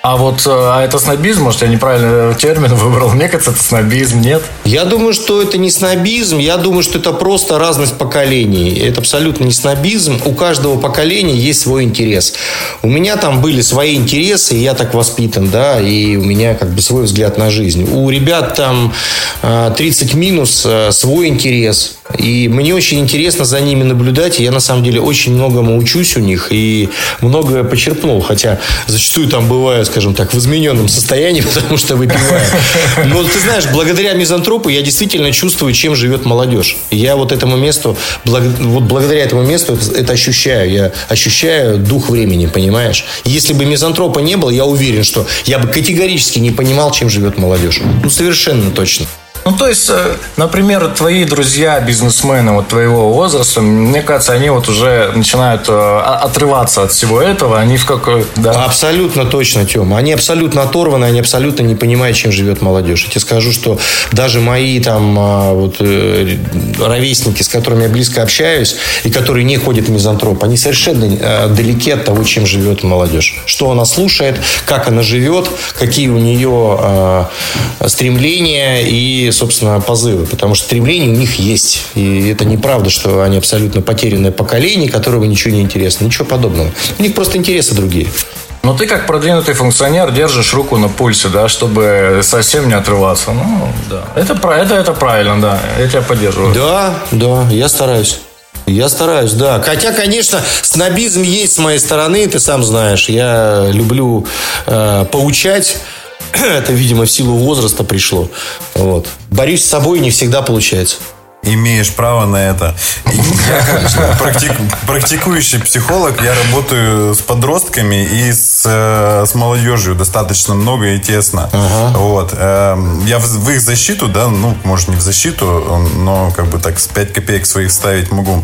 А вот э, а это снобизм, может, я неправильно термин выбрал. Мне кажется, это снобизм, нет? Я думаю, что это не снобизм. Я думаю, что это просто разность поколений. Это абсолютно не снобизм. У каждого поколения есть свой интерес. У меня там были свои интересы, я так воспитан, да, и у меня как бы свой взгляд на жизнь. У ребят там 30 э, минус э, свой интерес. И мне очень интересно за ними наблюдать. И я на самом деле очень многому учусь у них и многое почерпнул. Хотя зачастую там бывают скажем так, в измененном состоянии, потому что выпиваю. Но ты знаешь, благодаря мизантропу я действительно чувствую, чем живет молодежь. Я вот этому месту, вот благодаря этому месту это ощущаю. Я ощущаю дух времени, понимаешь? Если бы мизантропа не было, я уверен, что я бы категорически не понимал, чем живет молодежь. Ну, совершенно точно. Ну, то есть, э, например, твои друзья, бизнесмены вот твоего возраста, мне кажется, они вот уже начинают э, отрываться от всего этого, они в какой... Да? Абсолютно точно, Тёма. Они абсолютно оторваны, они абсолютно не понимают, чем живет молодежь. Я тебе скажу, что даже мои там а, вот, э, ровесники, с которыми я близко общаюсь, и которые не ходят в мизантроп, они совершенно далеки от того, чем живет молодежь. Что она слушает, как она живет, какие у нее стремления и собственно, позывы, потому что стремления у них есть. И это неправда, что они абсолютно потерянное поколение, которого ничего не интересно. Ничего подобного. У них просто интересы другие. Но ты как продвинутый функционер держишь руку на пульсе, да, чтобы совсем не отрываться. Ну, да. Это, это, это правильно, да. Я тебя поддерживаю. Да, да, я стараюсь. Я стараюсь, да. Хотя, конечно, снобизм есть с моей стороны, ты сам знаешь. Я люблю э, поучать это, видимо, в силу возраста пришло. Вот. Борюсь с собой, не всегда получается имеешь право на это. Я как практик, практикующий психолог, я работаю с подростками и с, э, с молодежью достаточно много и тесно. Ага. Вот. Эм, я в, в их защиту, да, ну, может, не в защиту, но как бы так с 5 копеек своих ставить могу.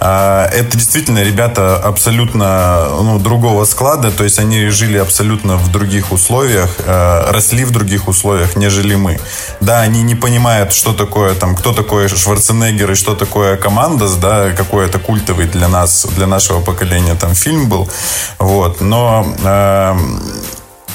А, это действительно ребята абсолютно ну, другого склада, то есть они жили абсолютно в других условиях, э, росли в других условиях, нежели мы. Да, они не понимают, что такое там, кто такой Шварценеггер, Шварценеггер и что такое командос, да, какой это культовый для нас, для нашего поколения там фильм был. Вот. Но э,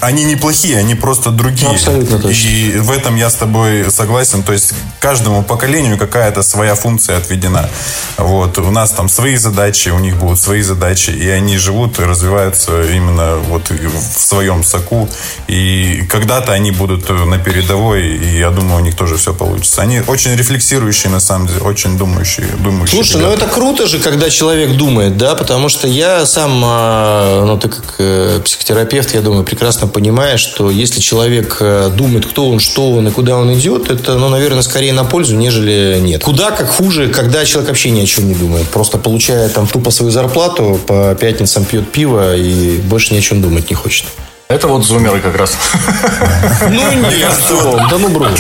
они неплохие, они просто другие. Ну, абсолютно точно. И в этом я с тобой согласен. То есть каждому поколению какая-то своя функция отведена. Вот. У нас там свои задачи, у них будут свои задачи, и они живут и развиваются именно вот в своем соку. И когда-то они будут на передовой, и я думаю, у них тоже все получится. Они очень рефлексирующие, на самом деле, очень думающие. думающие Слушай, ребята. ну это круто же, когда человек думает, да, потому что я сам, а, ну ты как э, психотерапевт, я думаю, прекрасно понимая, что если человек э, думает, кто он, что он и куда он идет, это, ну, наверное, скорее на пользу, нежели нет. Куда как хуже, когда человек вообще ни о чем не думает. Просто получая там тупо свою зарплату, по пятницам пьет пиво и больше ни о чем думать не хочет. Это вот зумеры как раз. Ну нет, да ну брось.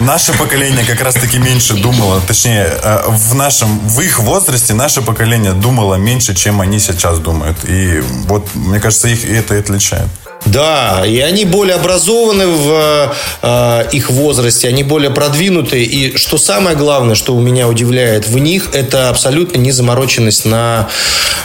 Наше поколение как раз таки меньше думало, точнее, э, в нашем, в их возрасте наше поколение думало меньше, чем они сейчас думают. И вот, мне кажется, их это и отличает. Да, и они более образованы в э, их возрасте, они более продвинуты. И что самое главное, что у меня удивляет в них, это абсолютно незамороченность на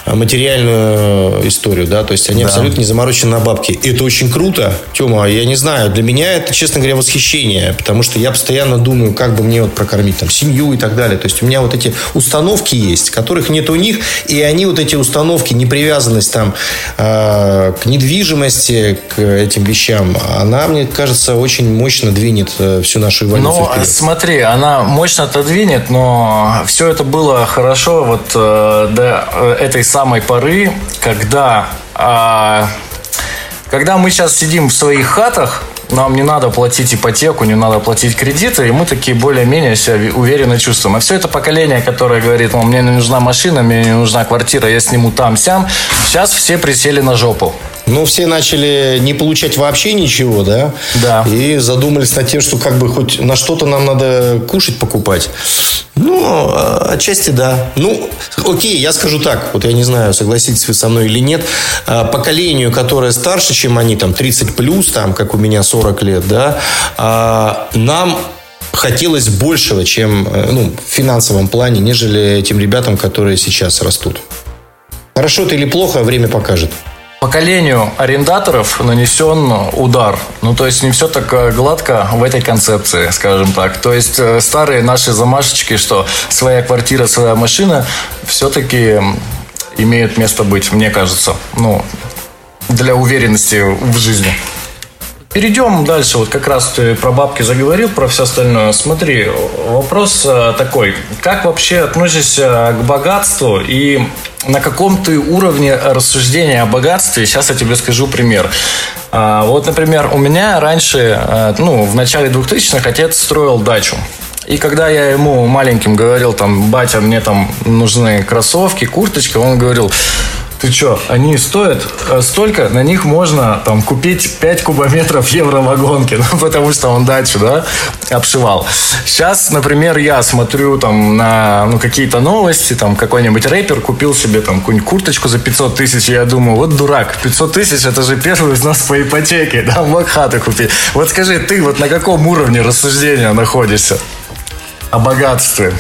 материальную историю. Да? То есть они да. абсолютно не заморочены на бабки. Это очень круто, Тема. Я не знаю, для меня это, честно говоря, восхищение. Потому что я постоянно думаю, как бы мне вот прокормить там, семью и так далее. То есть у меня вот эти установки есть, которых нет у них. И они вот эти установки, непривязанность там э, к недвижимости, к этим вещам, она, мне кажется, очень мощно двинет э, всю нашу эволюцию Ну, вперед. смотри, она мощно-то двинет, но все это было хорошо вот э, до э, этой самой поры, когда, э, когда мы сейчас сидим в своих хатах, нам не надо платить ипотеку, не надо платить кредиты, и мы такие более-менее себя уверенно чувствуем. А все это поколение, которое говорит, мне не нужна машина, мне не нужна квартира, я сниму там-сям, сейчас все присели на жопу. Ну, все начали не получать вообще ничего, да? Да. И задумались над тем, что как бы хоть на что-то нам надо кушать покупать. Ну, а, отчасти да. Ну, окей, я скажу так. Вот я не знаю, согласитесь вы со мной или нет. А, поколению, которое старше, чем они, там, 30 плюс, там, как у меня 40 лет, да, а, нам хотелось большего, чем э, ну, в финансовом плане, нежели этим ребятам, которые сейчас растут. Хорошо это или плохо, время покажет поколению арендаторов нанесен удар. Ну, то есть не все так э, гладко в этой концепции, скажем так. То есть э, старые наши замашечки, что своя квартира, своя машина, все-таки имеют место быть, мне кажется. Ну, для уверенности в жизни. Перейдем дальше. Вот как раз ты про бабки заговорил, про все остальное. Смотри, вопрос э, такой. Как вообще относишься к богатству и на каком ты уровне рассуждения о богатстве? Сейчас я тебе скажу пример. А, вот, например, у меня раньше, э, ну, в начале 2000-х отец строил дачу. И когда я ему маленьким говорил, там, батя, мне там нужны кроссовки, курточка, он говорил, ты что, они стоят э, столько, на них можно там купить 5 кубометров евровагонки, ну, потому что он дачу, да, обшивал. Сейчас, например, я смотрю там на ну, какие-то новости, там какой-нибудь рэпер купил себе там какую-нибудь курточку за 500 тысяч, я думаю, вот дурак, 500 тысяч это же первый из нас по ипотеке, да, мог хаты купить. Вот скажи, ты вот на каком уровне рассуждения находишься о богатстве?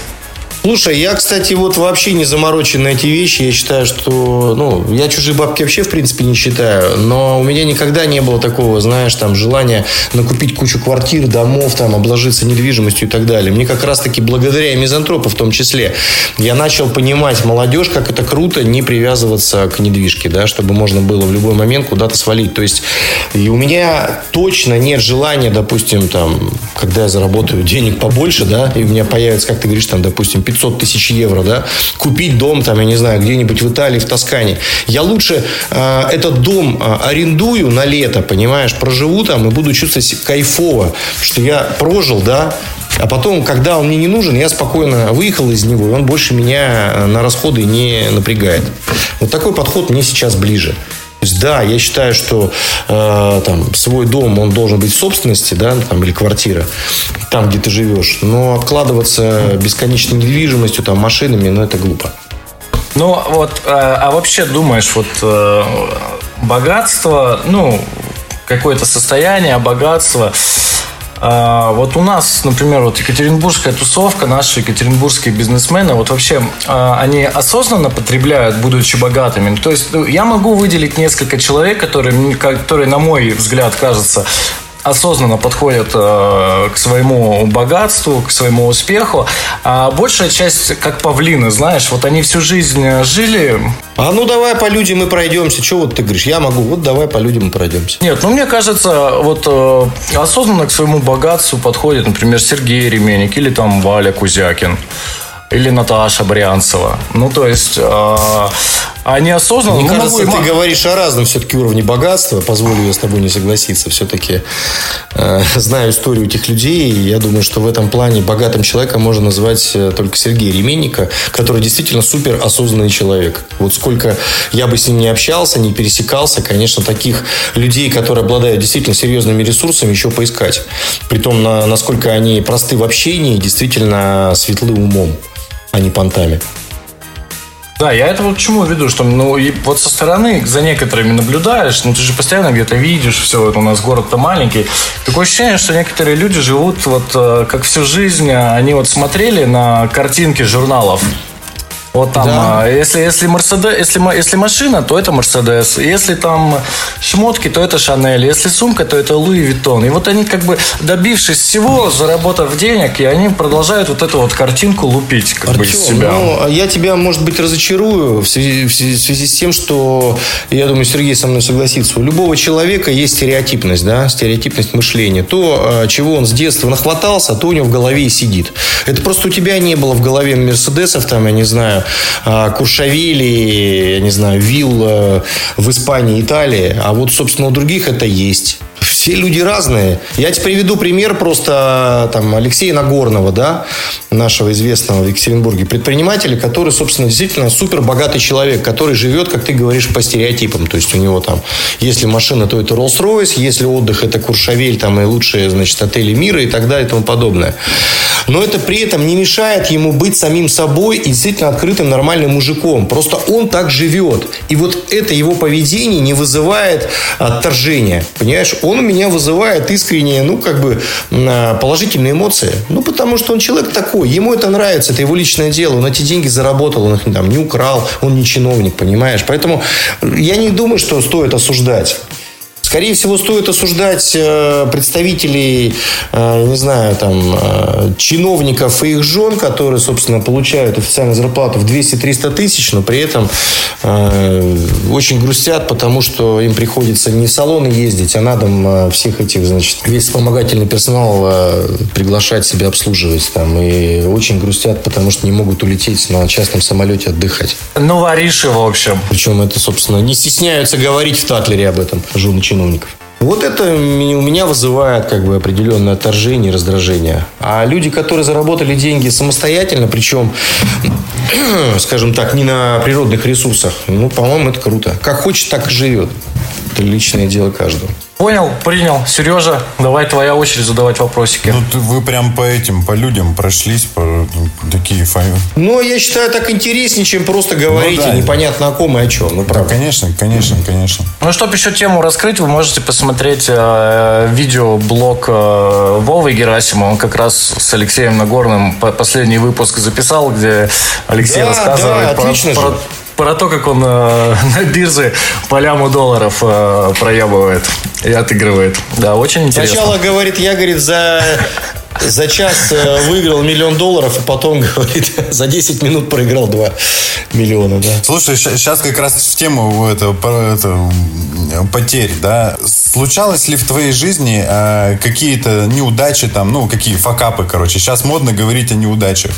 Слушай, я, кстати, вот вообще не заморочен на эти вещи. Я считаю, что... Ну, я чужие бабки вообще, в принципе, не считаю. Но у меня никогда не было такого, знаешь, там, желания накупить кучу квартир, домов, там, обложиться недвижимостью и так далее. Мне как раз-таки благодаря мизантропу в том числе я начал понимать молодежь, как это круто не привязываться к недвижке, да, чтобы можно было в любой момент куда-то свалить. То есть и у меня точно нет желания, допустим, там, когда я заработаю денег побольше, да, и у меня появится, как ты говоришь, там, допустим, 500 тысяч евро, да, купить дом, там, я не знаю, где-нибудь в Италии, в Тоскане. Я лучше э, этот дом э, арендую на лето, понимаешь, проживу там и буду чувствовать кайфово, что я прожил, да, а потом, когда он мне не нужен, я спокойно выехал из него, и он больше меня э, на расходы не напрягает. Вот такой подход мне сейчас ближе. То есть, да, я считаю, что э, там, свой дом, он должен быть в собственности, да, там, или квартира, там, где ты живешь. Но обкладываться бесконечной недвижимостью, там, машинами, ну, это глупо. Ну, вот, а, а вообще думаешь, вот э, богатство, ну, какое-то состояние, богатство, а, вот у нас, например, вот екатеринбургская тусовка, наши екатеринбургские бизнесмены, вот вообще а, они осознанно потребляют, будучи богатыми. То есть ну, я могу выделить несколько человек, которые, которые на мой взгляд, кажется, осознанно подходят э, к своему богатству, к своему успеху. А большая часть, как павлины, знаешь, вот они всю жизнь жили. А ну давай по людям и пройдемся. Чего вот ты говоришь? Я могу. Вот давай по людям и пройдемся. Нет, ну мне кажется, вот э, осознанно к своему богатству подходит, например, Сергей Ременник или там Валя Кузякин или Наташа Брянцева. Ну, то есть, э, они осознанно... Мне ну, кажется, могу... ты говоришь о разном все-таки уровне богатства. Позволю я с тобой не согласиться. Все-таки э, знаю историю этих людей. И я думаю, что в этом плане богатым человеком можно назвать э, только Сергея Ременника, который действительно супер осознанный человек. Вот сколько я бы с ним не общался, не пересекался, конечно, таких людей, которые обладают действительно серьезными ресурсами, еще поискать. Притом, на, насколько они просты в общении, действительно светлы умом а не понтами. Да, я это вот к чему веду, что ну и вот со стороны за некоторыми наблюдаешь, ну ты же постоянно где-то видишь, все, вот у нас город-то маленький. Такое ощущение, что некоторые люди живут вот э, как всю жизнь, они вот смотрели на картинки журналов вот там, да. А, если, если, Мерседес, если, если машина, то это Мерседес. Если там шмотки, то это Шанель. Если сумка, то это Луи Виттон. И вот они как бы, добившись всего, заработав денег, и они продолжают вот эту вот картинку лупить как Артем, бы из себя. Ну, я тебя, может быть, разочарую в связи, в связи с тем, что, я думаю, Сергей со мной согласится, у любого человека есть стереотипность, да, стереотипность мышления. То, а, чего он с детства нахватался, то у него в голове и сидит. Это просто у тебя не было в голове Мерседесов, там, я не знаю, знаю, Куршавели, я не знаю, вилл в Испании, Италии, а вот, собственно, у других это есть Все люди разные. Я тебе приведу пример просто там Алексея Нагорного, да, нашего известного в Екатеринбурге предпринимателя, который, собственно, действительно супер богатый человек, который живет, как ты говоришь, по стереотипам. То есть у него там, если машина, то это Rolls-Royce, если отдых, это Куршавель, там и лучшие, значит, отели мира и так далее и тому подобное. Но это при этом не мешает ему быть самим собой и действительно открытым, нормальным мужиком. Просто он так живет. И вот это его поведение не вызывает отторжения. Понимаешь? Он у меня вызывает искренние, ну, как бы, а, положительные эмоции. Ну, потому что он человек такой. Ему это нравится, это его личное дело. Он эти деньги заработал, он их там не украл, он не чиновник, понимаешь? Поэтому я не думаю, что стоит осуждать. Скорее всего, стоит осуждать э, представителей, э, не знаю, там, э, чиновников и их жен, которые, собственно, получают официальную зарплату в 200-300 тысяч, но при этом очень грустят, потому что им приходится не в салоны ездить, а на дом всех этих, значит, весь вспомогательный персонал приглашать себя обслуживать там. И очень грустят, потому что не могут улететь на частном самолете отдыхать. Ну, вориши, в общем. Причем это, собственно, не стесняются говорить в Татлере об этом, жены чиновников чиновников. Вот это у меня вызывает как бы определенное отторжение и раздражение. А люди, которые заработали деньги самостоятельно, причем, скажем так, не на природных ресурсах, ну, по-моему, это круто. Как хочет, так и живет. Это личное дело каждого. Понял, принял. Сережа, давай твоя очередь задавать вопросики. Ну, ты, вы прям по этим, по людям прошлись, по ну, такие файлы. Ну, я считаю, так интереснее, чем просто говорить ну, да, непонятно о ком и о чем. Ну, правда. Да, конечно, конечно, конечно. Ну, чтобы еще тему раскрыть, вы можете посмотреть э, видеоблог э, Вовы Герасимова. Он как раз с Алексеем Нагорным последний выпуск записал, где Алексей да, рассказывает да, про, про, про то, как он э, на бирже по ляму долларов э, проебывает и отыгрывает. Да, очень интересно. Сначала говорит, я, говорит, за за час э, выиграл миллион долларов, а потом, говорит, за 10 минут проиграл 2 миллиона, да. Слушай, сейчас как раз в тему это, это, потерь, да. Случалось ли в твоей жизни э, какие-то неудачи там, ну, какие факапы, короче. Сейчас модно говорить о неудачах.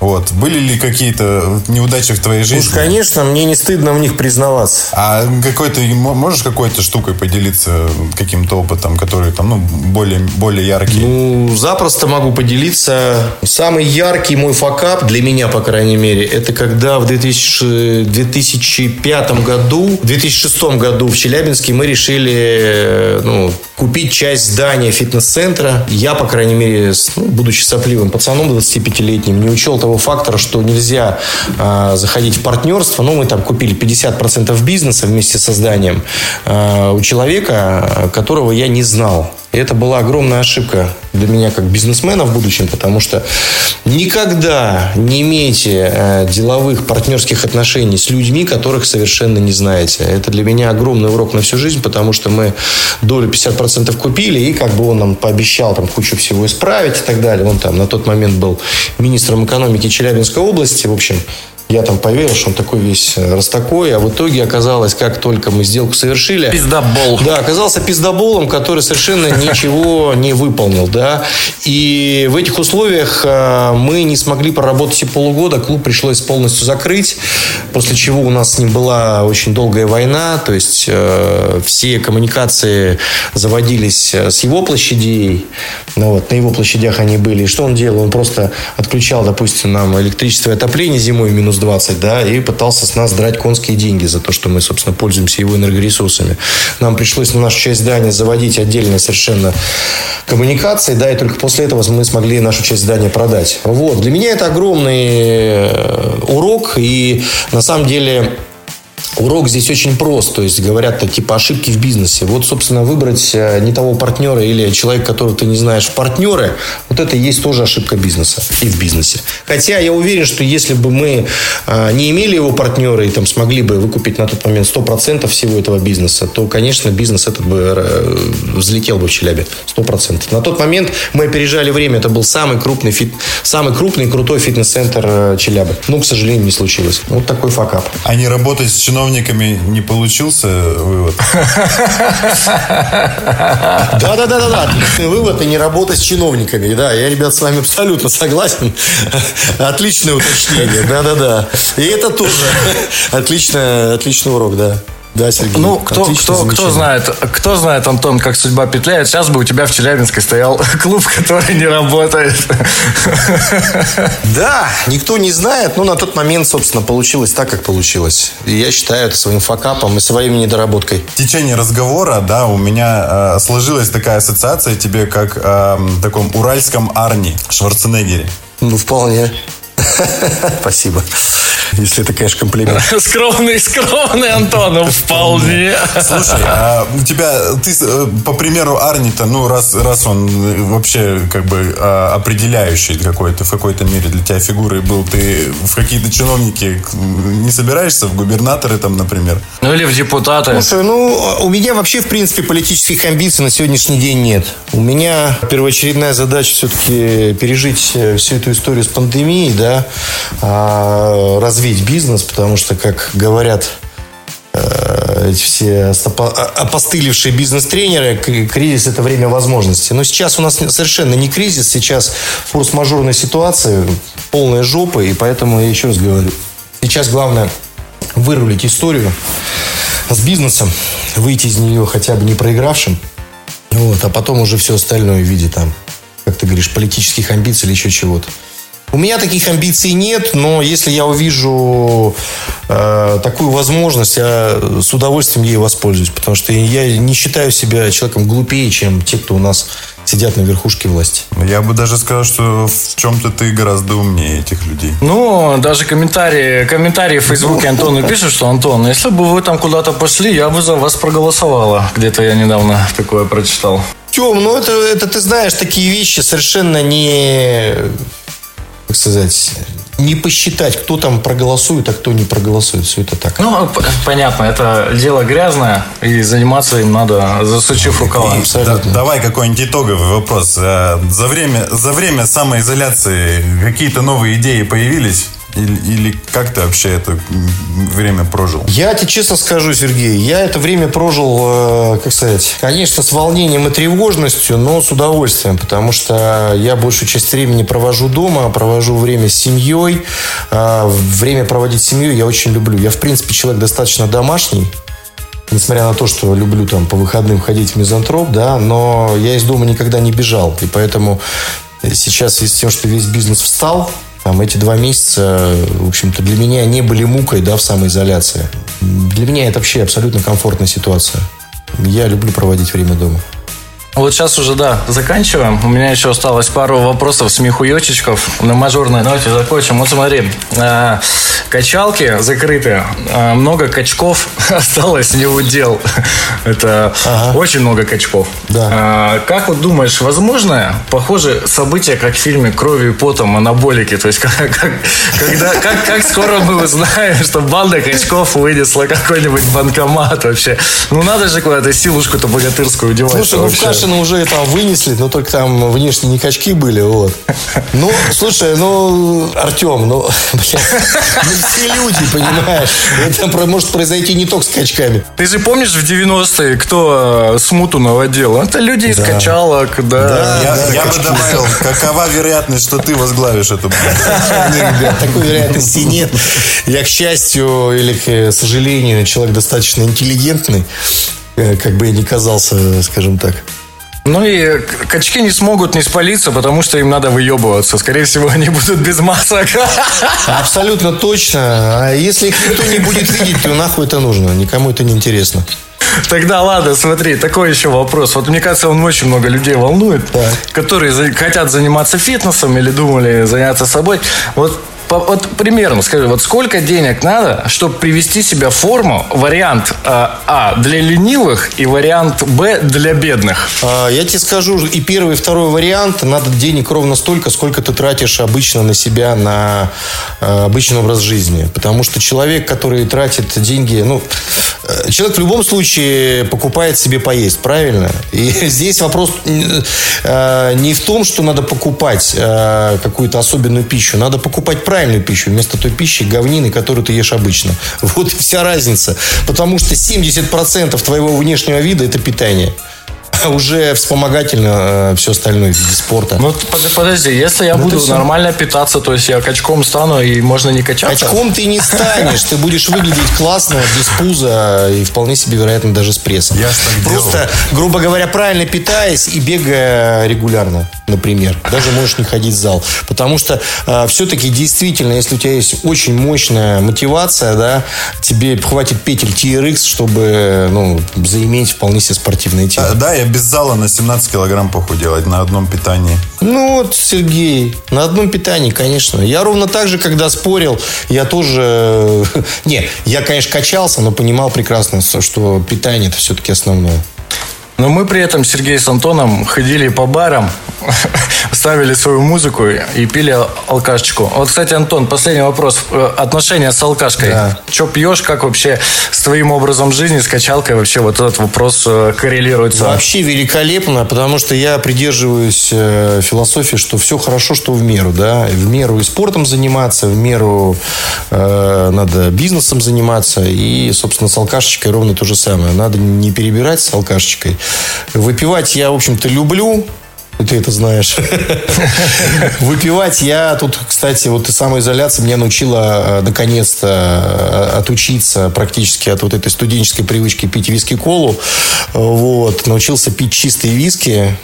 Вот. Были ли какие-то неудачи в твоей жизни? Уж, конечно, мне не стыдно в них признаваться. А какой-то, можешь какой-то штукой поделиться, каким-то опытом, который там, ну, более, более яркий? Ну, запросто могу поделиться. Самый яркий мой факап, для меня, по крайней мере, это когда в 2000, 2005 году, в 2006 году в Челябинске мы решили, ну, купить часть здания фитнес-центра. Я, по крайней мере, ну, будучи сопливым пацаном 25-летним, не учел того фактора, что нельзя э, заходить в партнерство. Ну, мы там купили 50% бизнеса вместе со зданием э, у человека, которого я не знал. И это была огромная ошибка для меня как бизнесмена в будущем, потому что никогда не имейте э, деловых партнерских отношений с людьми, которых совершенно не знаете. Это для меня огромный урок на всю жизнь, потому что мы долю 50% купили, и как бы он нам пообещал там кучу всего исправить и так далее. Он там на тот момент был министром экономики Челябинской области. В общем, я там поверил, что он такой весь э, раз такой, а в итоге оказалось, как только мы сделку совершили... Пиздобол. Да, оказался пиздоболом, который совершенно ничего не выполнил, да. И в этих условиях э, мы не смогли проработать и полугода, клуб пришлось полностью закрыть, после чего у нас с ним была очень долгая война, то есть э, все коммуникации заводились с его площадей, ну вот, на его площадях они были. И что он делал? Он просто отключал, допустим, нам электричество и отопление зимой минус минус 20, да, и пытался с нас драть конские деньги за то, что мы, собственно, пользуемся его энергоресурсами. Нам пришлось на нашу часть здания заводить отдельные совершенно коммуникации, да, и только после этого мы смогли нашу часть здания продать. Вот. Для меня это огромный э, урок, и на самом деле Урок здесь очень прост, то есть говорят -то, типа ошибки в бизнесе. Вот, собственно, выбрать э, не того партнера или человека, которого ты не знаешь, партнеры, вот это и есть тоже ошибка бизнеса и в бизнесе. Хотя я уверен, что если бы мы э, не имели его партнера и там смогли бы выкупить на тот момент 100% всего этого бизнеса, то, конечно, бизнес этот бы э, взлетел бы в Челябе 100%. На тот момент мы опережали время, это был самый крупный, фит, самый крупный крутой фитнес-центр Челябы. Но, к сожалению, не случилось. Вот такой факап. А не работать с чиновниками чиновниками не получился вывод? Да-да-да-да, вывод и не работать с чиновниками. Да, я, ребят, с вами абсолютно согласен. Отличное уточнение, да-да-да. И это тоже отличный урок, да. Да, Сергей. Ну, кто, кто, кто, знает, кто знает, Антон, как судьба петляет. Сейчас бы у тебя в Челябинске стоял клуб, который не работает. Да, никто не знает, но на тот момент, собственно, получилось так, как получилось. И я считаю это своим факапом и своей недоработкой. В течение разговора, да, у меня э, сложилась такая ассоциация тебе, как э, таком уральском Арни Шварценеггере. Ну, вполне. Спасибо. Если это, конечно, комплимент. Скромный, скромный, Антон, ну, вполне. Слушай, а у тебя, ты, э, по примеру Арнита, ну, раз, раз он э, вообще как бы а, определяющий какой-то, в какой-то мере для тебя фигурой был, ты в какие-то чиновники не собираешься, в губернаторы там, например? Ну, или в депутаты. Слушай, ну, у меня вообще, в принципе, политических амбиций на сегодняшний день нет. У меня первоочередная задача все-таки пережить э, всю эту историю с пандемией, да, а, развить бизнес, потому что, как говорят э, эти все опостылевшие бизнес-тренеры, кризис – это время возможностей. Но сейчас у нас совершенно не кризис, сейчас форс-мажорная ситуация, полная жопа, и поэтому я еще раз говорю, сейчас главное вырулить историю с бизнесом, выйти из нее хотя бы не проигравшим, вот, а потом уже все остальное в виде там, как ты говоришь, политических амбиций или еще чего-то. У меня таких амбиций нет, но если я увижу э, такую возможность, я с удовольствием ей воспользуюсь, потому что я не считаю себя человеком глупее, чем те, кто у нас сидят на верхушке власти. Я бы даже сказал, что в чем-то ты гораздо умнее этих людей. Ну, даже комментарии, комментарии в Фейсбуке Антону пишут, что Антон, если бы вы там куда-то пошли, я бы за вас проголосовала. Где-то я недавно такое прочитал. Тем, ну это, это ты знаешь, такие вещи совершенно не как сказать, не посчитать, кто там проголосует, а кто не проголосует. Все это так. Ну, понятно, это дело грязное, и заниматься им надо, засучив рукава. Да, давай какой-нибудь итоговый вопрос. Э, за время, за время самоизоляции какие-то новые идеи появились? Или, или как ты вообще это время прожил? Я тебе честно скажу, Сергей, я это время прожил, э, как сказать, конечно, с волнением и тревожностью, но с удовольствием, потому что я большую часть времени провожу дома, провожу время с семьей. Э, время проводить с семьей я очень люблю. Я, в принципе, человек достаточно домашний, несмотря на то, что люблю там по выходным ходить в мизантроп, да, но я из дома никогда не бежал. И поэтому сейчас с тем, что весь бизнес встал, там, эти два месяца, в общем-то, для меня не были мукой, да, в самоизоляции. Для меня это вообще абсолютно комфортная ситуация. Я люблю проводить время дома. Вот сейчас уже, да, заканчиваем. У меня еще осталось пару вопросов смехуёчечков. На мажорной ноте закончим. Вот смотри, э, качалки закрыты, э, много качков осталось не удел. Это ага. очень много качков. Да. Э, как вот думаешь, возможно похоже событие, как в фильме «Кровью и потом» анаболики? То есть, как, как, когда, как, как скоро мы узнаем, что банда качков вынесла какой-нибудь банкомат вообще? Ну, надо же куда-то силушку-то богатырскую удевать. Слушай, ну в Кашина уже там вынесли, но только там внешне не качки были, вот. Ну, слушай, ну, Артем, ну, блядь, все люди, понимаешь? Это может произойти не только с качками. Ты же помнишь в 90-е, кто э, смуту наводил? Это люди из да. качалок, да. да я да, я бы добавил, какова вероятность, что ты возглавишь эту Нет, такой вероятности нет. Я, к счастью или к сожалению, человек достаточно интеллигентный, э, как бы я ни казался, скажем так. Ну и качки не смогут не спалиться, потому что им надо выебываться. Скорее всего, они будут без масок. Абсолютно точно. А если их никто не будет видеть, то нахуй это нужно. Никому это не интересно. Тогда ладно, смотри, такой еще вопрос. Вот мне кажется, он очень много людей волнует, да. которые хотят заниматься фитнесом или думали заняться собой. Вот вот примерно скажи, вот сколько денег надо, чтобы привести себя в форму? Вариант э, А для ленивых и вариант Б для бедных. А, я тебе скажу, и первый, и второй вариант, надо денег ровно столько, сколько ты тратишь обычно на себя, на э, обычный образ жизни. Потому что человек, который тратит деньги, ну, э, человек в любом случае покупает себе поесть, правильно? И здесь вопрос э, не в том, что надо покупать э, какую-то особенную пищу, надо покупать правильно правильную пищу, вместо той пищи говнины, которую ты ешь обычно. Вот вся разница. Потому что 70% твоего внешнего вида – это питание. Уже вспомогательно э, все остальное в виде спорта. Ну, подожди, если я ну, буду нормально питаться, то есть я качком стану и можно не качаться? Качком ты не станешь, ты будешь выглядеть классно, без пуза и вполне себе, вероятно, даже с прессом. Я так Просто, делал. грубо говоря, правильно питаясь и бегая регулярно, например. Даже можешь не ходить в зал. Потому что э, все-таки действительно, если у тебя есть очень мощная мотивация, да, тебе хватит петель TRX, чтобы ну, заиметь вполне себе спортивное тело. А, да, я без зала на 17 килограмм похудел на одном питании. Ну вот, Сергей, на одном питании, конечно. Я ровно так же, когда спорил, я тоже... Не, я, конечно, качался, но понимал прекрасно, что питание это все-таки основное. Но мы при этом, Сергей с Антоном, ходили по барам, ставили свою музыку и пили алкашечку. Вот, кстати, Антон, последний вопрос. Э, отношения с алкашкой. Да. Че пьешь, как вообще с твоим образом жизни, с качалкой вообще вот этот вопрос э, коррелируется? Вообще великолепно, потому что я придерживаюсь э, философии, что все хорошо, что в меру, да. В меру и спортом заниматься, в меру э, надо бизнесом заниматься. И, собственно, с алкашечкой ровно то же самое. Надо не перебирать с алкашечкой. Выпивать я, в общем-то, люблю, ты это знаешь. Выпивать я тут, кстати, вот самоизоляция меня научила э, наконец-то э, отучиться практически от вот этой студенческой привычки пить виски-колу. Вот. Научился пить чистые виски.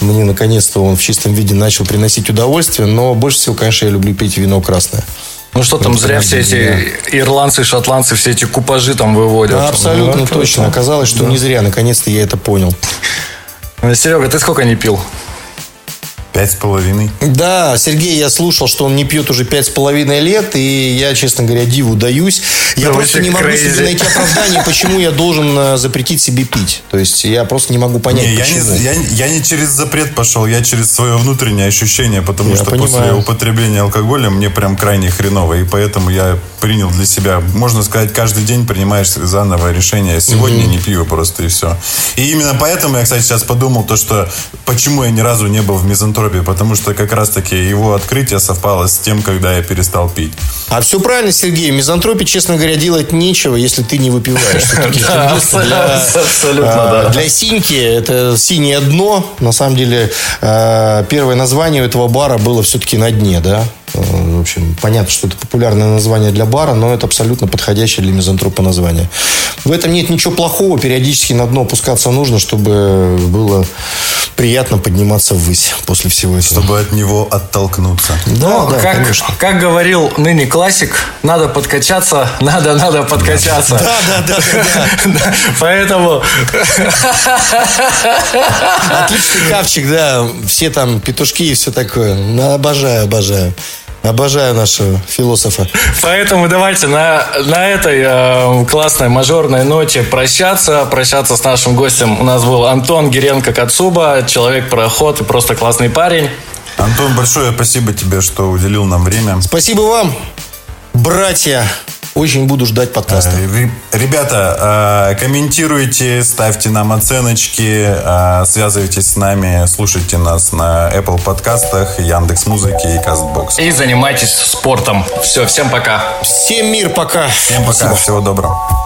Мне наконец-то он в чистом виде начал приносить удовольствие. Но больше всего, конечно, я люблю пить вино красное. Ну что там, зря все эти ирландцы, шотландцы, все эти купажи там выводят. Да, абсолютно ну, точно. Оказалось, что да. не зря. Наконец-то я это понял. Серега, ты сколько не пил? Пять с половиной. Да, Сергей, я слушал, что он не пьет уже пять с половиной лет, и я, честно говоря, диву даюсь. Я да просто не могу себе найти оправдание, почему я должен э, запретить себе пить. То есть я просто не могу понять, не, почему. Я не, я, я не через запрет пошел, я через свое внутреннее ощущение, потому я что понимаю. после употребления алкоголя мне прям крайне хреново, и поэтому я принял для себя, можно сказать, каждый день принимаешь заново решение. Сегодня угу. не пью просто и все. И именно поэтому я, кстати, сейчас подумал то, что почему я ни разу не был в мизантропе Робби, потому что как раз-таки его открытие совпало с тем, когда я перестал пить. А все правильно, Сергей. Мизантропе, честно говоря, делать нечего, если ты не выпиваешь. Абсолютно, а. Для синьки это синее дно. На самом деле, а, первое название у этого бара было все-таки на дне, да? Э, в общем, понятно, что это популярное название для бара, но это абсолютно подходящее для мизантропа название. В этом нет ничего плохого. Периодически на дно опускаться нужно, чтобы было приятно подниматься ввысь после всего этого. Чтобы от него оттолкнуться. Да, ну, да, как, конечно. Как говорил ныне классик, надо подкачаться, надо, надо подкачаться. Да, да, да, да. Поэтому... Отличный капчик, да. Все там петушки и все такое. Обожаю, обожаю. Обожаю нашего философа. Поэтому давайте на, на этой э, классной мажорной ноте прощаться. Прощаться с нашим гостем. У нас был Антон Геренко Кацуба, человек-пароход и просто классный парень. Антон, большое спасибо тебе, что уделил нам время. Спасибо вам, братья. Очень буду ждать подкаста. Э, ребята, э, комментируйте, ставьте нам оценочки, э, связывайтесь с нами, слушайте нас на Apple подкастах, Яндекс Музыки и Castbox. И занимайтесь спортом. Все, всем пока. Всем мир, пока. Всем пока, Спасибо. всего доброго.